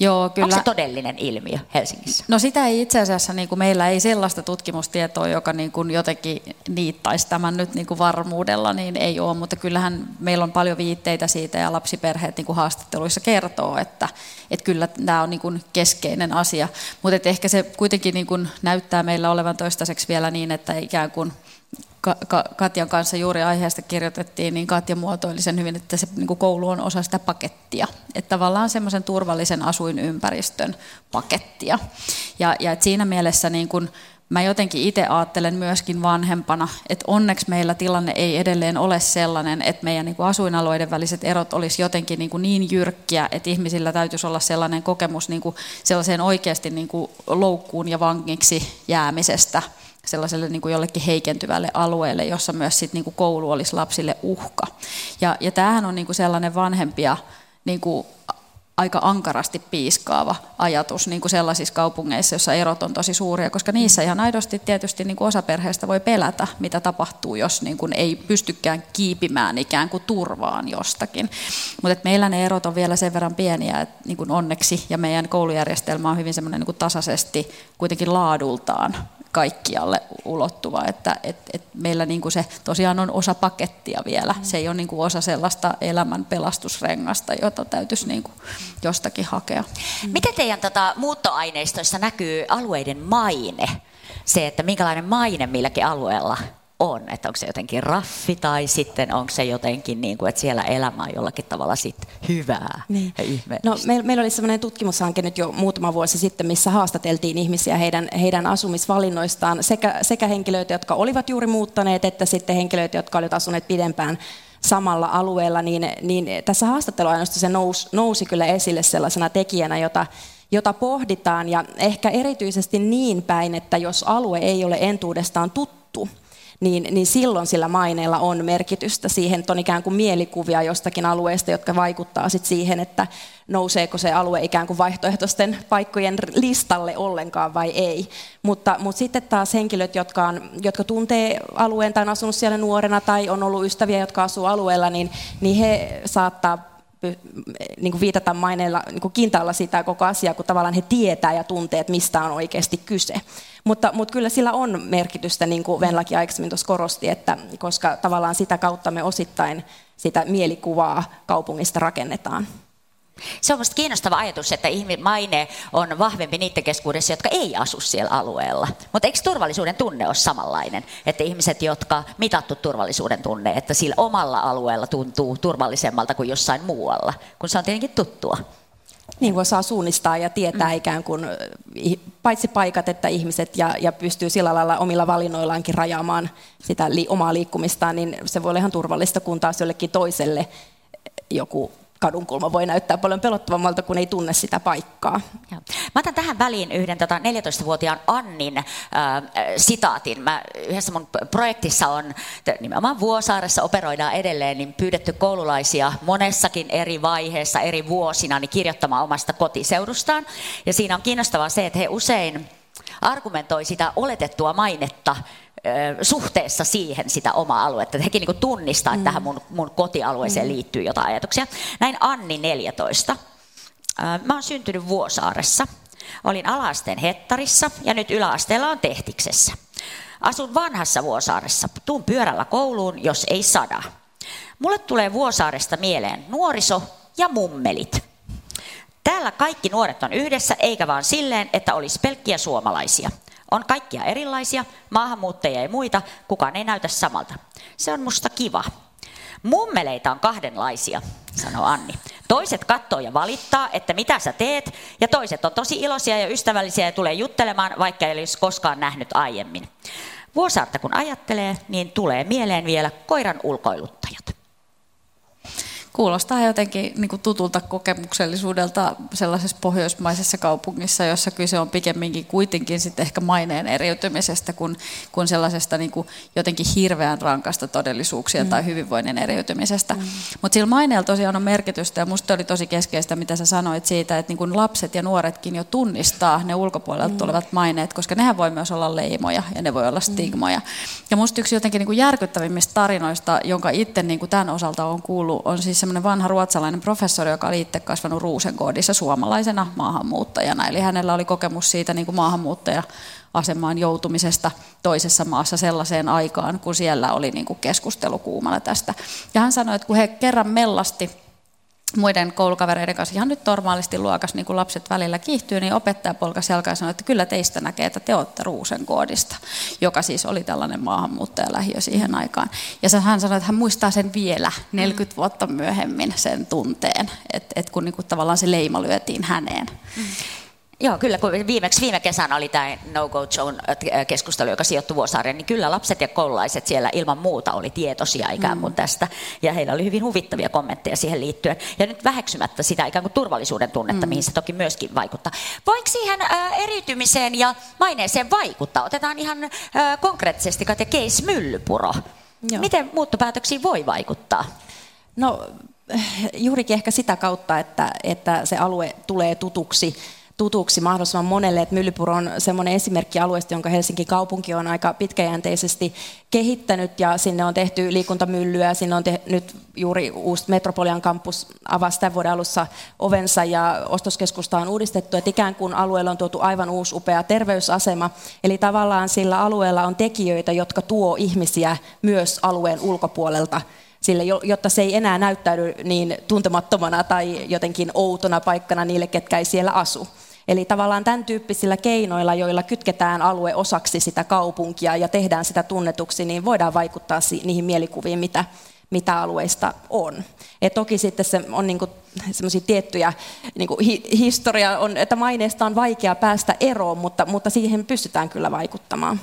Joo, kyllä. Onko se todellinen ilmiö Helsingissä? No sitä ei itse asiassa, niin kuin meillä ei sellaista tutkimustietoa, joka niin kuin jotenkin niittaisi tämän nyt niin kuin varmuudella, niin ei ole, mutta kyllähän meillä on paljon viitteitä siitä ja lapsiperheet niin kuin haastatteluissa kertoo, että, että kyllä tämä on niin kuin keskeinen asia, mutta ehkä se kuitenkin niin kuin näyttää meillä olevan toistaiseksi vielä niin, että ikään kuin Katjan kanssa juuri aiheesta kirjoitettiin, niin Katja muotoili sen hyvin, että se niin koulu on osa sitä pakettia. Että tavallaan semmoisen turvallisen asuinympäristön pakettia. Ja, ja että siinä mielessä niin kuin mä jotenkin itse ajattelen myöskin vanhempana, että onneksi meillä tilanne ei edelleen ole sellainen, että meidän niin asuinalueiden väliset erot olisi jotenkin niin, niin jyrkkiä, että ihmisillä täytyisi olla sellainen kokemus niin kuin sellaiseen oikeasti niin loukkuun ja vangiksi jäämisestä – sellaiselle niin kuin jollekin heikentyvälle alueelle, jossa myös sit niin kuin koulu olisi lapsille uhka. Ja, ja tämähän on niin kuin sellainen vanhempia niin kuin aika ankarasti piiskaava ajatus niin kuin sellaisissa kaupungeissa, joissa erot on tosi suuria, koska niissä ihan aidosti tietysti niin kuin osa perheestä voi pelätä, mitä tapahtuu, jos niin kuin ei pystykään kiipimään ikään kuin turvaan jostakin. Mutta meillä ne erot on vielä sen verran pieniä, että niin kuin onneksi, ja meidän koulujärjestelmä on hyvin semmoinen niin kuin tasaisesti kuitenkin laadultaan kaikkialle ulottuva, että et, et meillä niin kuin se tosiaan on osa pakettia vielä. Se ei ole niin kuin osa sellaista elämän pelastusrengasta, jota täytyisi niin kuin jostakin hakea. Miten teidän tota, muuttoaineistoissa näkyy alueiden maine? Se, että minkälainen maine milläkin alueella on, että onko se jotenkin raffi tai sitten onko se jotenkin niin kuin, että siellä elämä on jollakin tavalla sit hyvää niin. ja No, meillä, meillä oli sellainen tutkimushanke nyt jo muutama vuosi sitten, missä haastateltiin ihmisiä heidän, heidän asumisvalinnoistaan, sekä, sekä henkilöitä, jotka olivat juuri muuttaneet, että sitten henkilöitä, jotka olivat asuneet pidempään samalla alueella, niin, niin tässä haastatteluainosta se nousi, nousi kyllä esille sellaisena tekijänä, jota, jota pohditaan. Ja ehkä erityisesti niin päin, että jos alue ei ole entuudestaan tuttu, niin, niin silloin sillä maineella on merkitystä siihen, että on ikään kuin mielikuvia jostakin alueesta, jotka vaikuttaa sit siihen, että nouseeko se alue ikään kuin vaihtoehtoisten paikkojen listalle ollenkaan vai ei. Mutta, mutta sitten taas henkilöt, jotka, on, jotka tuntee alueen tai on asunut siellä nuorena tai on ollut ystäviä, jotka asuu alueella, niin, niin he saattaa niin kuin viitata maineilla niin kuin kintaalla sitä koko asiaa, kun tavallaan he tietää ja tuntee, että mistä on oikeasti kyse. Mutta, mutta kyllä sillä on merkitystä, niin kuin Venlaki aikaisemmin tuossa korosti, että koska tavallaan sitä kautta me osittain sitä mielikuvaa kaupungista rakennetaan. Se on minusta kiinnostava ajatus, että maine on vahvempi niiden keskuudessa, jotka ei asu siellä alueella. Mutta eikö turvallisuuden tunne ole samanlainen? Että ihmiset, jotka mitattu turvallisuuden tunne, että sillä omalla alueella tuntuu turvallisemmalta kuin jossain muualla, kun se on tietenkin tuttua. Niin kuin osaa suunnistaa ja tietää mm. ikään kuin paitsi paikat että ihmiset ja, ja pystyy sillä lailla omilla valinnoillaankin rajaamaan sitä li, omaa liikkumistaan, niin se voi olla ihan turvallista, kun taas jollekin toiselle joku kadunkulma voi näyttää paljon pelottavammalta, kun ei tunne sitä paikkaa. Mä otan tähän väliin yhden tota 14-vuotiaan Annin äh, sitaatin. Mä, yhdessä mun projektissa on, nimenomaan Vuosaaressa operoidaan edelleen, niin pyydetty koululaisia monessakin eri vaiheessa, eri vuosina, niin kirjoittamaan omasta kotiseudustaan. Ja siinä on kiinnostavaa se, että he usein argumentoi sitä oletettua mainetta suhteessa siihen sitä omaa aluetta. Hekin niin tunnistaa, että mm. tähän mun, mun kotialueeseen mm. liittyy jotain ajatuksia. Näin Anni 14. Mä oon syntynyt Vuosaaressa. Olin alaasteen Hettarissa ja nyt yläasteella on Tehtiksessä. Asun vanhassa Vuosaaressa. Tuun pyörällä kouluun, jos ei sada. Mulle tulee Vuosaaresta mieleen nuoriso ja mummelit. Täällä kaikki nuoret on yhdessä, eikä vaan silleen, että olisi pelkkiä suomalaisia. On kaikkia erilaisia, maahanmuuttajia ja muita, kukaan ei näytä samalta. Se on musta kiva. Mummeleita on kahdenlaisia, sanoi Anni. Toiset katsoo ja valittaa, että mitä sä teet, ja toiset on tosi iloisia ja ystävällisiä ja tulee juttelemaan, vaikka ei olisi koskaan nähnyt aiemmin. Vuosaarta kun ajattelee, niin tulee mieleen vielä koiran ulkoiluttajat. Kuulostaa jotenkin niin kuin tutulta kokemuksellisuudelta sellaisessa pohjoismaisessa kaupungissa, jossa kyse on pikemminkin kuitenkin sitten ehkä maineen eriytymisestä kuin, kuin sellaisesta niin kuin jotenkin hirveän rankasta todellisuuksia mm. tai hyvinvoinnin eriytymisestä. Mm. Mutta sillä maineella tosiaan on merkitystä ja minusta oli tosi keskeistä, mitä sä sanoit siitä, että niin kuin lapset ja nuoretkin jo tunnistaa ne ulkopuolelta mm. tulevat maineet, koska nehän voi myös olla leimoja ja ne voi olla mm. stigmoja. Mm. Ja minusta yksi jotenkin niin kuin järkyttävimmistä tarinoista, jonka itse niin kuin tämän osalta on kuullut, on siis semmoinen vanha ruotsalainen professori, joka oli itse kasvanut Ruusenkoodissa suomalaisena maahanmuuttajana. Eli hänellä oli kokemus siitä niin kuin maahanmuuttaja asemaan joutumisesta toisessa maassa sellaiseen aikaan, kun siellä oli niin kuin keskustelu kuumalla tästä. Ja hän sanoi, että kun he kerran mellasti muiden koulukavereiden kanssa ihan nyt normaalisti luokas, niin kuin lapset välillä kiihtyy, niin opettaja polkas jalkaa ja sanoi, että kyllä teistä näkee, että te olette Ruusen koodista, joka siis oli tällainen maahanmuuttajalähiö siihen aikaan. Ja hän sanoi, että hän muistaa sen vielä 40 vuotta myöhemmin sen tunteen, että, että kun niin kuin tavallaan se leima lyötiin häneen. Mm. Joo, kyllä, kun viimeksi viime kesänä oli tämä No Go Zone äh, joka sijoittui Vuosaareen, niin kyllä lapset ja koululaiset siellä ilman muuta oli tietoisia ikään kuin mm. tästä. Ja heillä oli hyvin huvittavia kommentteja siihen liittyen. Ja nyt väheksymättä sitä ikään kuin turvallisuuden tunnetta, mm. mihin se toki myöskin vaikuttaa. Voiko siihen äh, eriytymiseen ja maineeseen vaikuttaa? Otetaan ihan äh, konkreettisesti Katja Keis Myllypuro. Joo. Miten muuttopäätöksiin voi vaikuttaa? No juurikin ehkä sitä kautta, että, että se alue tulee tutuksi tutuksi mahdollisimman monelle. Että Myllypuro on semmoinen esimerkki alueesta, jonka Helsingin kaupunki on aika pitkäjänteisesti kehittänyt ja sinne on tehty liikuntamyllyä, sinne on tehty nyt juuri uusi Metropolian kampus avasi tämän vuoden alussa ovensa ja ostoskeskusta on uudistettu, että ikään kuin alueella on tuotu aivan uusi upea terveysasema. Eli tavallaan sillä alueella on tekijöitä, jotka tuo ihmisiä myös alueen ulkopuolelta sille, jotta se ei enää näyttäydy niin tuntemattomana tai jotenkin outona paikkana niille, ketkä ei siellä asu. Eli tavallaan tämän tyyppisillä keinoilla, joilla kytketään alue osaksi sitä kaupunkia ja tehdään sitä tunnetuksi, niin voidaan vaikuttaa niihin mielikuviin, mitä, mitä alueista on. Ja toki sitten se on niin semmoisia tiettyjä niin hi, historia, on, että maineesta on vaikea päästä eroon, mutta, mutta siihen pystytään kyllä vaikuttamaan.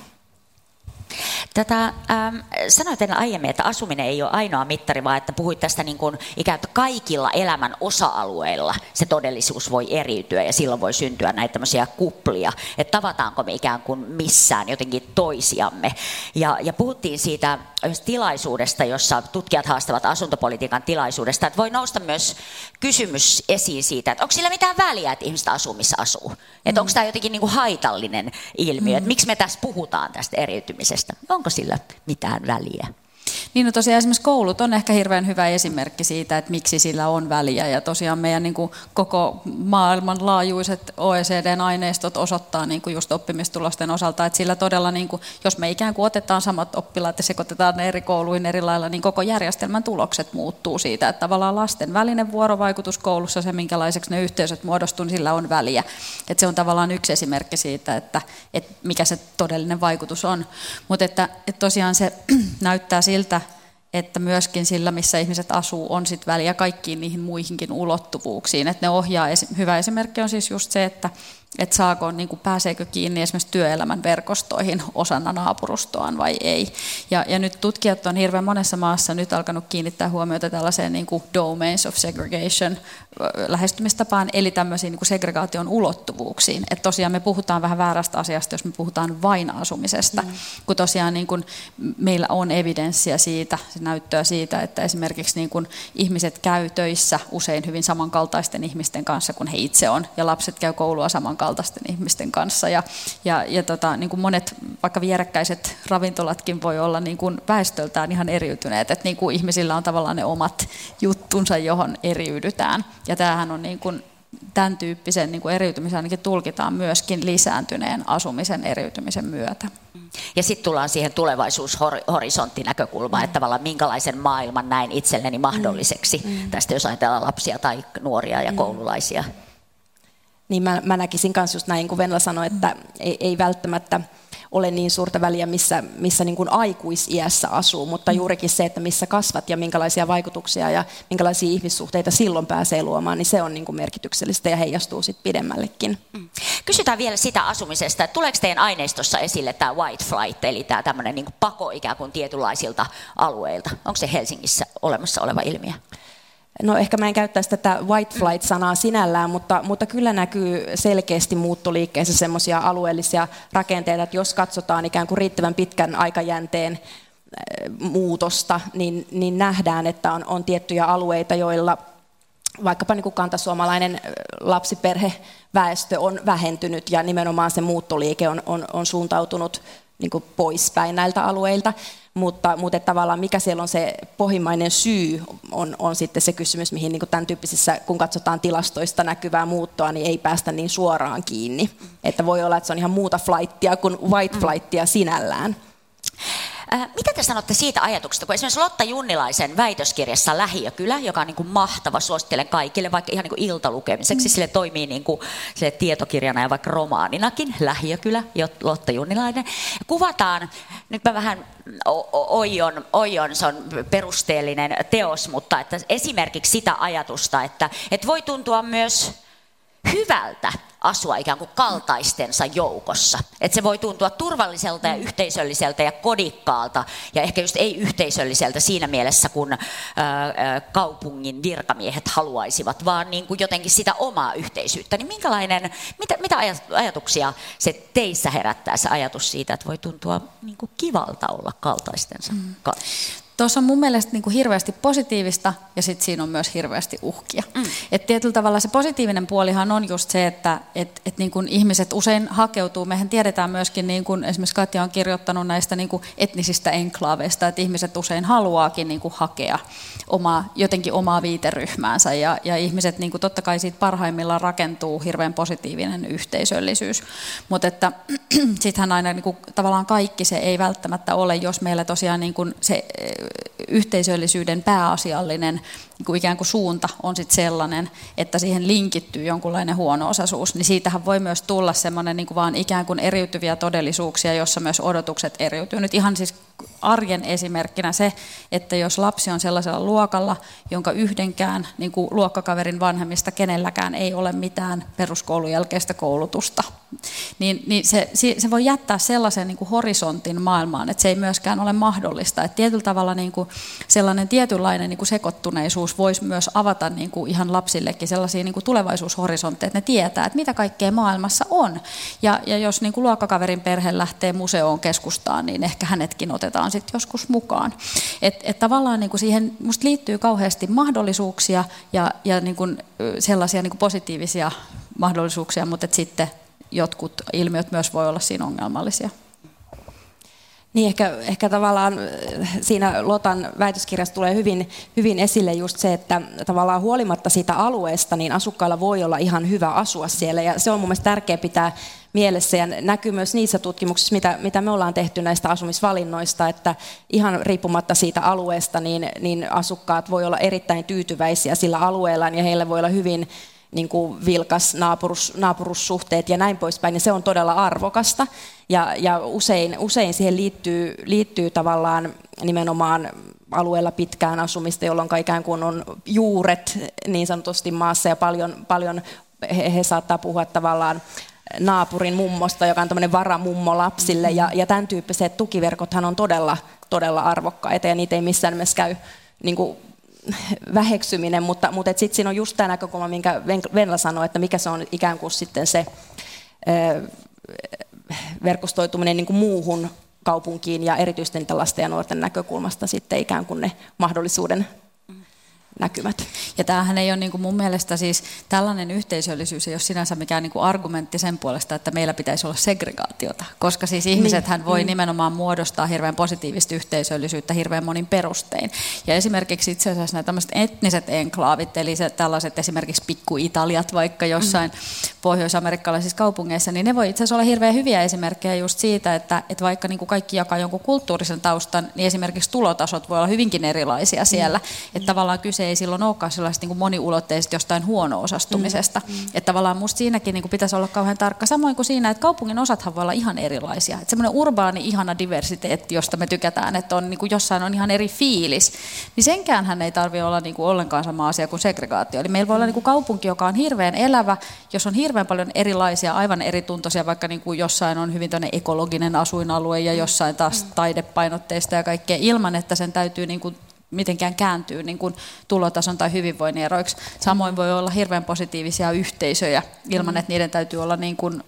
Tätä, ähm, sanoit ennen aiemmin, että asuminen ei ole ainoa mittari, vaan että puhuit tästä niin kuin, ikään kuin kaikilla elämän osa-alueilla se todellisuus voi eriytyä ja silloin voi syntyä näitä tämmöisiä kuplia, että tavataanko me ikään kuin missään jotenkin toisiamme. Ja, ja puhuttiin siitä tilaisuudesta, jossa tutkijat haastavat asuntopolitiikan tilaisuudesta, että voi nousta myös kysymys esiin siitä, että onko sillä mitään väliä, että ihmiset asuu missä asuu. Että onko tämä jotenkin niin kuin haitallinen ilmiö, mm. että miksi me tässä puhutaan tästä eriytymisestä. Onko sillä mitään väliä? Niin no tosiaan esimerkiksi koulut on ehkä hirveän hyvä esimerkki siitä, että miksi sillä on väliä. Ja tosiaan meidän niin kuin koko maailman laajuiset OECDn aineistot osoittaa niin kuin just oppimistulosten osalta, että sillä todella, niin kuin, jos me ikään kuin otetaan samat oppilaat ja sekoitetaan ne eri kouluihin eri lailla, niin koko järjestelmän tulokset muuttuu siitä, että tavallaan lasten välinen vuorovaikutus koulussa, se minkälaiseksi ne yhteisöt muodostuu, niin sillä on väliä. Että se on tavallaan yksi esimerkki siitä, että, että mikä se todellinen vaikutus on. Mutta että, että tosiaan se näyttää siltä, että myöskin sillä, missä ihmiset asuu, on sit väliä kaikkiin niihin muihinkin ulottuvuuksiin. Että ne ohjaa, hyvä esimerkki on siis just se, että että saako, niin kuin, pääseekö kiinni esimerkiksi työelämän verkostoihin osana naapurustoaan vai ei. Ja, ja nyt tutkijat on hirveän monessa maassa nyt alkanut kiinnittää huomiota tällaiseen niin kuin domains of segregation lähestymistapaan, eli tämmöisiin niin kuin segregaation ulottuvuuksiin. Että tosiaan me puhutaan vähän väärästä asiasta, jos me puhutaan vain asumisesta, mm. kun tosiaan niin kuin meillä on evidenssiä siitä, näyttöä siitä, että esimerkiksi niin kuin ihmiset käy töissä usein hyvin samankaltaisten ihmisten kanssa kuin he itse on, ja lapset käy koulua samankaltaisesti samankaltaisten ihmisten kanssa. Ja, ja, ja tota, niin kuin monet vaikka vierekkäiset ravintolatkin voi olla niin kuin väestöltään ihan eriytyneet, että niin kuin ihmisillä on tavallaan ne omat juttunsa, johon eriydytään. Ja tämähän on niin kuin tämän tyyppisen niin kuin eriytymisen ainakin tulkitaan myöskin lisääntyneen asumisen eriytymisen myötä. Ja sitten tullaan siihen tulevaisuushorisonttinäkökulmaan, mm. että tavallaan minkälaisen maailman näin itselleni mahdolliseksi, mm. mm. tästä jos ajatellaan lapsia tai nuoria ja mm. koululaisia. Niin mä, mä näkisin myös just näin, kun Venla sanoi, että ei, ei välttämättä ole niin suurta väliä, missä, missä niin kuin aikuisiässä asuu, mutta mm. juurikin se, että missä kasvat ja minkälaisia vaikutuksia ja minkälaisia ihmissuhteita silloin pääsee luomaan, niin se on niin kuin merkityksellistä ja heijastuu sitten pidemmällekin. Mm. Kysytään vielä sitä asumisesta, että tuleeko teidän aineistossa esille tämä white flight, eli tämä tämmöinen niin pako ikään kuin tietynlaisilta alueilta? Onko se Helsingissä olemassa oleva ilmiö? No ehkä mä en käyttäisi tätä white flight-sanaa sinällään, mutta, mutta kyllä näkyy selkeästi muuttoliikkeessä semmoisia alueellisia rakenteita, että jos katsotaan ikään kuin riittävän pitkän aikajänteen äh, muutosta, niin, niin nähdään, että on, on tiettyjä alueita, joilla vaikkapa niin kuin kantasuomalainen äh, lapsiperheväestö on vähentynyt ja nimenomaan se muuttoliike on, on, on suuntautunut niin kuin poispäin näiltä alueilta, mutta, mutta tavallaan mikä siellä on se pohjimmainen syy, on, on sitten se kysymys, mihin niin tämän tyyppisissä, kun katsotaan tilastoista näkyvää muuttoa, niin ei päästä niin suoraan kiinni. Että voi olla, että se on ihan muuta flightia kuin white flightia sinällään. Äh, mitä te sanotte siitä ajatuksesta, kun esimerkiksi Lotta Junnilaisen väitöskirjassa Lähiökylä, joka on niin kuin mahtava, suosittelen kaikille, vaikka ihan niin kuin iltalukemiseksi, mm. sille toimii niin kuin sille tietokirjana ja vaikka romaaninakin, Lähiökylä, Lotta Junnilainen. Kuvataan, nyt mä vähän oion, oion, se on perusteellinen teos, mutta että esimerkiksi sitä ajatusta, että, että voi tuntua myös hyvältä asua ikään kuin kaltaistensa joukossa. Että se voi tuntua turvalliselta ja yhteisölliseltä ja kodikkaalta ja ehkä just ei yhteisölliseltä siinä mielessä, kun ää, kaupungin virkamiehet haluaisivat, vaan niin kuin jotenkin sitä omaa yhteisyyttä. Niin minkälainen, mitä, mitä ajatuksia se teissä herättää se ajatus siitä, että voi tuntua niin kuin kivalta olla kaltaistensa mm. kanssa? Tuossa on mun mielestä niin kuin hirveästi positiivista ja sitten siinä on myös hirveästi uhkia. Mm. Et tietyllä tavalla se positiivinen puolihan on just se, että et, et niin kuin ihmiset usein hakeutuu. Mehän tiedetään myöskin, niin kuin esimerkiksi Katja on kirjoittanut näistä niin kuin etnisistä enklaaveista, että ihmiset usein haluaakin niin kuin hakea omaa, jotenkin omaa viiteryhmäänsä ja, ja ihmiset niin kuin totta kai siitä parhaimmillaan rakentuu hirveän positiivinen yhteisöllisyys. Mutta että sittenhän aina niin kuin, tavallaan kaikki se ei välttämättä ole, jos meillä tosiaan niin kuin se yhteisöllisyyden pääasiallinen niin kuin ikään kuin suunta on sitten sellainen, että siihen linkittyy jonkunlainen huono-osaisuus, niin siitähän voi myös tulla semmoinen niin kuin vaan ikään kuin eriytyviä todellisuuksia, jossa myös odotukset eriytyy. Nyt ihan siis arjen esimerkkinä se, että jos lapsi on sellaisella luokalla, jonka yhdenkään niin kuin luokkakaverin vanhemmista kenelläkään ei ole mitään peruskoulun jälkeistä koulutusta, niin, niin se, se voi jättää sellaisen niin kuin horisontin maailmaan, että se ei myöskään ole mahdollista. Että tietyllä tavalla niin kuin sellainen tietynlainen niin kuin sekoittuneisuus voisi myös avata niin kuin ihan lapsillekin sellaisia niin kuin tulevaisuushorisontteja, että ne tietää, että mitä kaikkea maailmassa on. Ja, ja jos niin kuin luokkakaverin perhe lähtee museoon keskustaan, niin ehkä hänetkin otetaan sitten joskus mukaan. Et, et tavallaan niin kuin siihen musta liittyy kauheasti mahdollisuuksia ja, ja niin kuin sellaisia niin kuin positiivisia mahdollisuuksia, mutta sitten jotkut ilmiöt myös voi olla siinä ongelmallisia. Niin ehkä, ehkä tavallaan siinä Lotan väitöskirjassa tulee hyvin, hyvin esille just se, että tavallaan huolimatta siitä alueesta, niin asukkailla voi olla ihan hyvä asua siellä. Ja se on mun mielestä tärkeää pitää mielessä ja näkyy myös niissä tutkimuksissa, mitä, mitä me ollaan tehty näistä asumisvalinnoista, että ihan riippumatta siitä alueesta, niin, niin asukkaat voi olla erittäin tyytyväisiä sillä alueella ja heillä voi olla hyvin niin kuin vilkas naapurus, naapurussuhteet ja näin poispäin, niin se on todella arvokasta. Ja, ja usein, usein siihen liittyy, liittyy tavallaan nimenomaan alueella pitkään asumista, jolloin ikään kuin on juuret niin sanotusti maassa ja paljon, paljon he, he saattaa puhua tavallaan naapurin mummosta, joka on tämmöinen varamummo lapsille, ja, ja tämän tyyppiset tukiverkothan on todella, todella arvokkaita, ja niitä ei missään nimessä käy niin kuin väheksyminen, mutta, mutta sitten siinä on just tämä näkökulma, minkä Venla sanoi, että mikä se on ikään kuin sitten se verkostoituminen niin kuin muuhun kaupunkiin ja erityisesti lasten ja nuorten näkökulmasta sitten ikään kuin ne mahdollisuuden näkymät. Ja tämähän ei ole niin kuin mun mielestä siis tällainen yhteisöllisyys ei ole sinänsä mikään niin kuin argumentti sen puolesta, että meillä pitäisi olla segregaatiota, koska siis ihmisethän niin, voi niin. nimenomaan muodostaa hirveän positiivista yhteisöllisyyttä hirveän monin perustein. Ja esimerkiksi itse asiassa nämä tämmöiset etniset enklaavit, eli se, tällaiset esimerkiksi pikku-Italiat vaikka jossain mm. pohjoisamerikkalaisissa kaupungeissa, niin ne voi itse asiassa olla hirveän hyviä esimerkkejä just siitä, että, että vaikka niin kuin kaikki jakaa jonkun kulttuurisen taustan, niin esimerkiksi tulotasot voi olla hyvinkin erilaisia siellä. Mm. Että tavallaan kyse ei silloin olekaan sellaista niin kuin moniulotteista jostain huono-osastumisesta. Mm, mm. Että tavallaan musta siinäkin niin kuin pitäisi olla kauhean tarkka. Samoin kuin siinä, että kaupungin osathan voi olla ihan erilaisia. Että semmoinen urbaani ihana diversiteetti, josta me tykätään, että on niin kuin jossain on ihan eri fiilis, niin senkään hän ei tarvitse olla niin kuin ollenkaan sama asia kuin segregaatio. Eli meillä voi olla niin kuin kaupunki, joka on hirveän elävä, jos on hirveän paljon erilaisia, aivan erituntoisia, vaikka niin kuin jossain on hyvin ekologinen asuinalue ja jossain taas mm. taidepainotteista ja kaikkea, ilman että sen täytyy niin kuin mitenkään kääntyy niin kuin tulotason tai hyvinvoinnin eroiksi. Samoin voi olla hirveän positiivisia yhteisöjä ilman, mm. että niiden täytyy olla niin kuin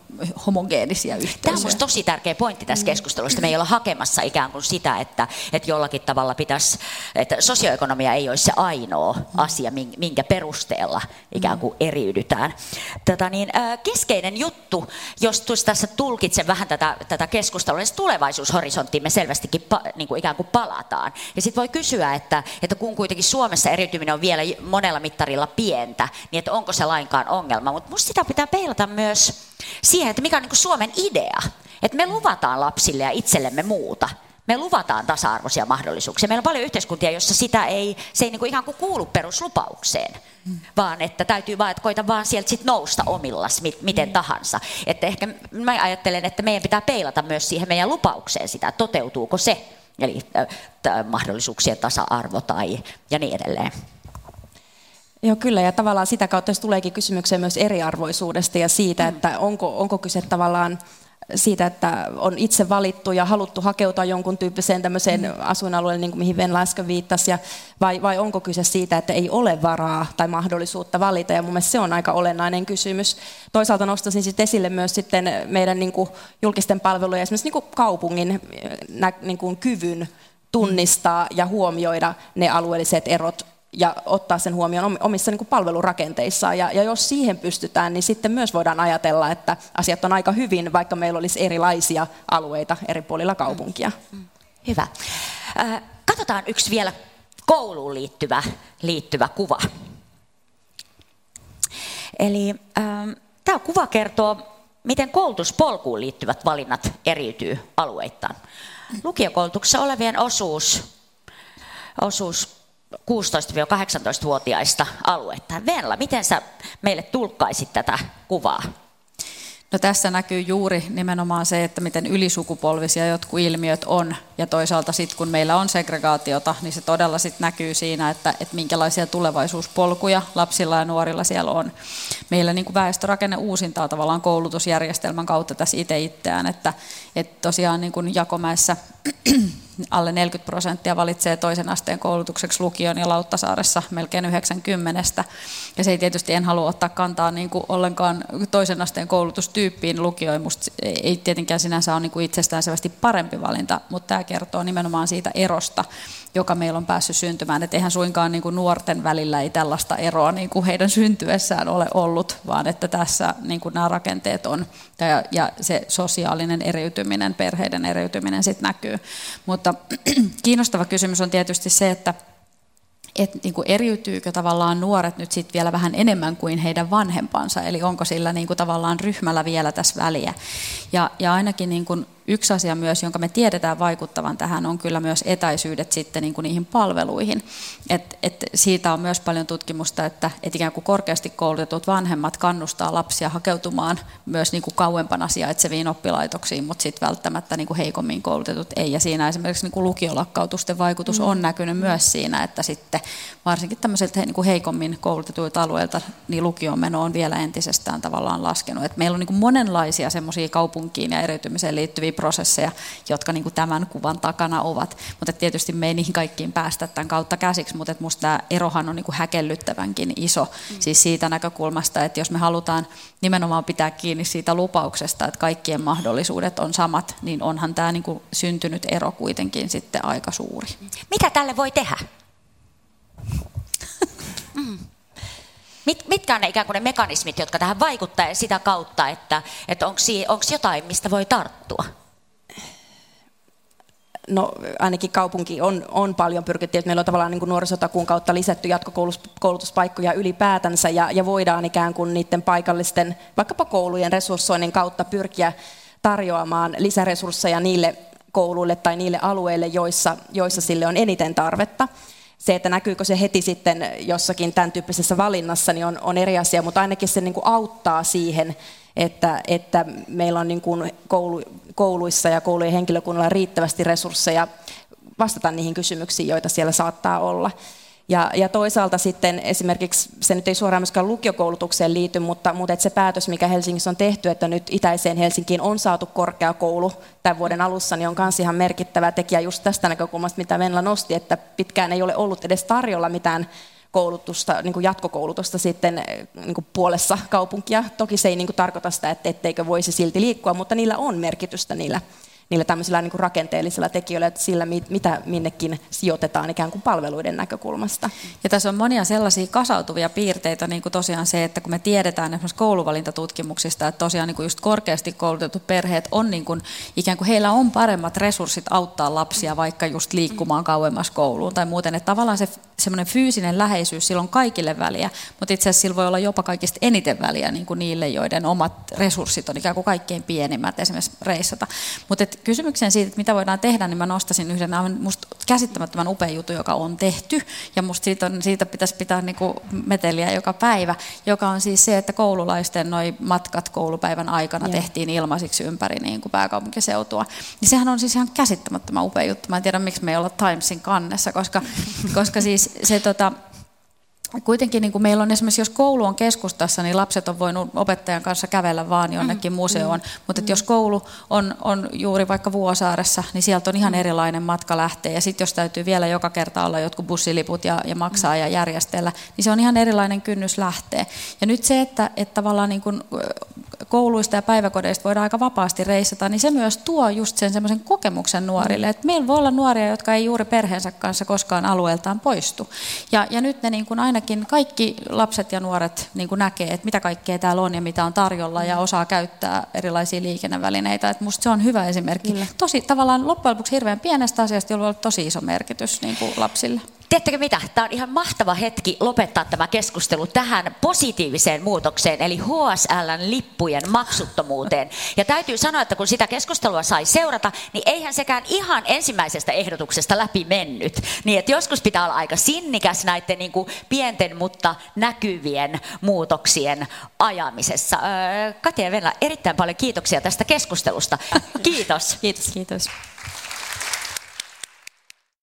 homogeenisia yhteisöjä. Tämä on minusta tosi tärkeä pointti tässä mm. keskustelussa. Me ei olla hakemassa ikään kuin sitä, että, että jollakin tavalla pitäisi, että sosioekonomia ei olisi se ainoa mm. asia, minkä perusteella ikään kuin eriydytään. Tätä niin, keskeinen juttu, jos tässä tulkitsen vähän tätä, tätä keskustelua, niin tulevaisuushorisonttiin me selvästikin niin kuin ikään kuin palataan. Ja sitten voi kysyä, että että, että kun kuitenkin Suomessa eriytyminen on vielä monella mittarilla pientä, niin että onko se lainkaan ongelma. Mutta minusta sitä pitää peilata myös siihen, että mikä on niin Suomen idea. Että me luvataan lapsille ja itsellemme muuta. Me luvataan tasa-arvoisia mahdollisuuksia. Meillä on paljon yhteiskuntia, joissa sitä ei, se ei niin kuin ihan kuin kuulu peruslupaukseen, mm. vaan että täytyy vaan, että koita vaan sieltä sit nousta omillas, miten mm. tahansa. Että ehkä mä ajattelen, että meidän pitää peilata myös siihen meidän lupaukseen sitä, toteutuuko se eli mahdollisuuksien tasa-arvo tai ja niin edelleen. Joo, kyllä, ja tavallaan sitä kautta tuleekin kysymykseen myös eriarvoisuudesta ja siitä, mm. että onko, onko kyse tavallaan siitä, että on itse valittu ja haluttu hakeutua jonkun tyyppiseen tämmöiseen mm. asuinalueelle, niin kuin mihin Venla äsken viittasi, ja vai, vai onko kyse siitä, että ei ole varaa tai mahdollisuutta valita, ja mun mielestä se on aika olennainen kysymys. Toisaalta nostaisin sitten esille myös sitten meidän niin kuin julkisten palvelujen, esimerkiksi niin kuin kaupungin nä, niin kuin kyvyn tunnistaa ja huomioida ne alueelliset erot ja ottaa sen huomioon omissa niin kuin palvelurakenteissaan. Ja, ja jos siihen pystytään, niin sitten myös voidaan ajatella, että asiat on aika hyvin, vaikka meillä olisi erilaisia alueita eri puolilla kaupunkia. Mm. Hyvä. Äh, katsotaan yksi vielä kouluun liittyvä, liittyvä kuva. Eli ähm, tämä kuva kertoo, miten koulutuspolkuun liittyvät valinnat eriytyy alueittain. Lukiokoulutuksessa olevien osuus, osuus 16-18-vuotiaista alueittain. Venla, miten sä meille tulkkaisit tätä kuvaa? No tässä näkyy juuri nimenomaan se, että miten ylisukupolvisia jotkut ilmiöt on. Ja toisaalta sitten kun meillä on segregaatiota, niin se todella sitten näkyy siinä, että, että minkälaisia tulevaisuuspolkuja lapsilla ja nuorilla siellä on. Meillä niin kuin väestörakenne uusintaa tavallaan koulutusjärjestelmän kautta tässä itse itseään, että, että tosiaan niin kuin Jakomäessä alle 40 prosenttia valitsee toisen asteen koulutukseksi lukion ja Lauttasaaressa melkein 90. Ja se ei tietysti en halua ottaa kantaa niin kuin ollenkaan toisen asteen koulutustyyppiin lukioon. Musta ei tietenkään sinänsä ole niin kuin itsestäänselvästi parempi valinta, mutta tämä kertoo nimenomaan siitä erosta, joka meillä on päässyt syntymään. Että eihän suinkaan niin kuin nuorten välillä ei tällaista eroa niin kuin heidän syntyessään ole ollut, vaan että tässä niin kuin nämä rakenteet on ja, ja se sosiaalinen eriytyminen, perheiden eriytyminen sitten näkyy. Mutta kiinnostava kysymys on tietysti se, että että niin kuin eriytyykö tavallaan nuoret nyt sitten vielä vähän enemmän kuin heidän vanhempansa, eli onko sillä niin kuin tavallaan ryhmällä vielä tässä väliä. Ja, ja ainakin niin kuin Yksi asia myös, jonka me tiedetään vaikuttavan tähän, on kyllä myös etäisyydet sitten niin kuin niihin palveluihin. Et, et siitä on myös paljon tutkimusta, että et ikään kuin korkeasti koulutetut vanhemmat kannustaa lapsia hakeutumaan myös niin kuin kauempana sijaitseviin oppilaitoksiin, mutta sitten välttämättä niin kuin heikommin koulutetut ei. Ja siinä esimerkiksi niin kuin lukiolakkautusten vaikutus on mm. näkynyt myös siinä, että sitten varsinkin tämmöisiltä niin kuin heikommin koulutetuilta alueilta niin lukion meno on vielä entisestään tavallaan laskenut. Et meillä on niin kuin monenlaisia semmoisia kaupunkiin ja eriytymiseen liittyviä prosesseja, jotka niin kuin tämän kuvan takana ovat. Mutta tietysti me ei niihin kaikkiin päästä tämän kautta käsiksi, mutta minusta tämä erohan on niin kuin häkellyttävänkin iso. Mm. Siis siitä näkökulmasta, että jos me halutaan nimenomaan pitää kiinni siitä lupauksesta, että kaikkien mahdollisuudet on samat, niin onhan tämä niin kuin syntynyt ero kuitenkin sitten aika suuri. Mitä tälle voi tehdä? Mm. Mit, mitkä on ne ikään kuin ne mekanismit, jotka tähän vaikuttaa sitä kautta, että, että onko jotain, mistä voi tarttua? No ainakin kaupunki on, on paljon pyrkitty, että meillä on tavallaan niin kuin nuorisotakuun kautta lisätty jatkokoulutuspaikkoja ylipäätänsä ja, ja voidaan ikään kuin niiden paikallisten, vaikkapa koulujen resurssoinnin kautta pyrkiä tarjoamaan lisäresursseja niille kouluille tai niille alueille, joissa, joissa sille on eniten tarvetta. Se, että näkyykö se heti sitten jossakin tämän tyyppisessä valinnassa, niin on, on eri asia, mutta ainakin se niin kuin auttaa siihen, että, että meillä on niin kuin koulu, kouluissa ja koulujen henkilökunnalla riittävästi resursseja vastata niihin kysymyksiin, joita siellä saattaa olla. Ja, ja toisaalta sitten esimerkiksi, se nyt ei suoraan myöskään lukiokoulutukseen liity, mutta, mutta että se päätös, mikä Helsingissä on tehty, että nyt itäiseen Helsinkiin on saatu korkeakoulu tämän vuoden alussa, niin on myös ihan merkittävä tekijä just tästä näkökulmasta, mitä Venla nosti, että pitkään ei ole ollut edes tarjolla mitään koulutusta, niin kuin jatkokoulutusta sitten eh, niin kuin puolessa kaupunkia. Toki se ei niin kuin tarkoita sitä, että etteikö voisi silti liikkua, mutta niillä on merkitystä niillä niillä tämmöisillä niin kuin rakenteellisilla tekijöillä, että sillä mitä minnekin sijoitetaan ikään kuin palveluiden näkökulmasta. Ja tässä on monia sellaisia kasautuvia piirteitä, niin kuin tosiaan se, että kun me tiedetään esimerkiksi kouluvalintatutkimuksista, että tosiaan niin kuin just korkeasti koulutetut perheet on niin kuin, ikään kuin heillä on paremmat resurssit auttaa lapsia vaikka just liikkumaan kauemmas kouluun tai muuten, että tavallaan se semmoinen fyysinen läheisyys, sillä on kaikille väliä, mutta itse asiassa sillä voi olla jopa kaikista eniten väliä niin kuin niille, joiden omat resurssit on ikään kuin kaikkein pienimmät esimerkiksi reissata. Mutta kysymykseen siitä, että mitä voidaan tehdä, niin mä nostasin yhden musta käsittämättömän upean jutun, joka on tehty. Ja musta siitä, on, siitä pitäisi pitää niin kuin meteliä joka päivä, joka on siis se, että koululaisten noi matkat koulupäivän aikana yeah. tehtiin ilmaisiksi ympäri niin kuin pääkaupunkiseutua. Niin sehän on siis ihan käsittämättömän upea juttu. Mä en tiedä, miksi me ei olla Timesin kannessa, koska, koska siis se tota, kuitenkin niin kuin meillä on esimerkiksi, jos koulu on keskustassa, niin lapset on voinut opettajan kanssa kävellä vaan jonnekin mm, museoon. Mm, mutta mm. jos koulu on, on juuri vaikka Vuosaaressa, niin sieltä on ihan erilainen matka lähteä. Ja sitten jos täytyy vielä joka kerta olla jotkut bussiliput ja, ja maksaa mm. ja järjestellä, niin se on ihan erilainen kynnys lähteä. Ja nyt se, että, että tavallaan niin kuin kouluista ja päiväkodeista voidaan aika vapaasti reissata, niin se myös tuo just sen semmoisen kokemuksen nuorille. Että meillä voi olla nuoria, jotka ei juuri perheensä kanssa koskaan alueeltaan poistu. Ja, ja nyt ne niin kuin ainakin kaikki lapset ja nuoret niin kuin näkee, että mitä kaikkea täällä on ja mitä on tarjolla ja osaa käyttää erilaisia liikennevälineitä. Että musta se on hyvä esimerkki. Kyllä. Tosi tavallaan loppujen lopuksi hirveän pienestä asiasta, jolla on tosi iso merkitys niin kuin lapsille. Tiedättekö mitä? Tämä on ihan mahtava hetki lopettaa tämä keskustelu tähän positiiviseen muutokseen, eli HSLn lippujen maksuttomuuteen. Ja täytyy sanoa, että kun sitä keskustelua sai seurata, niin eihän sekään ihan ensimmäisestä ehdotuksesta läpi mennyt. Niin että joskus pitää olla aika sinnikäs näiden niin kuin pienten, mutta näkyvien muutoksien ajamisessa. Katja ja Venla, erittäin paljon kiitoksia tästä keskustelusta. Kiitos. Kiitos. Kiitos.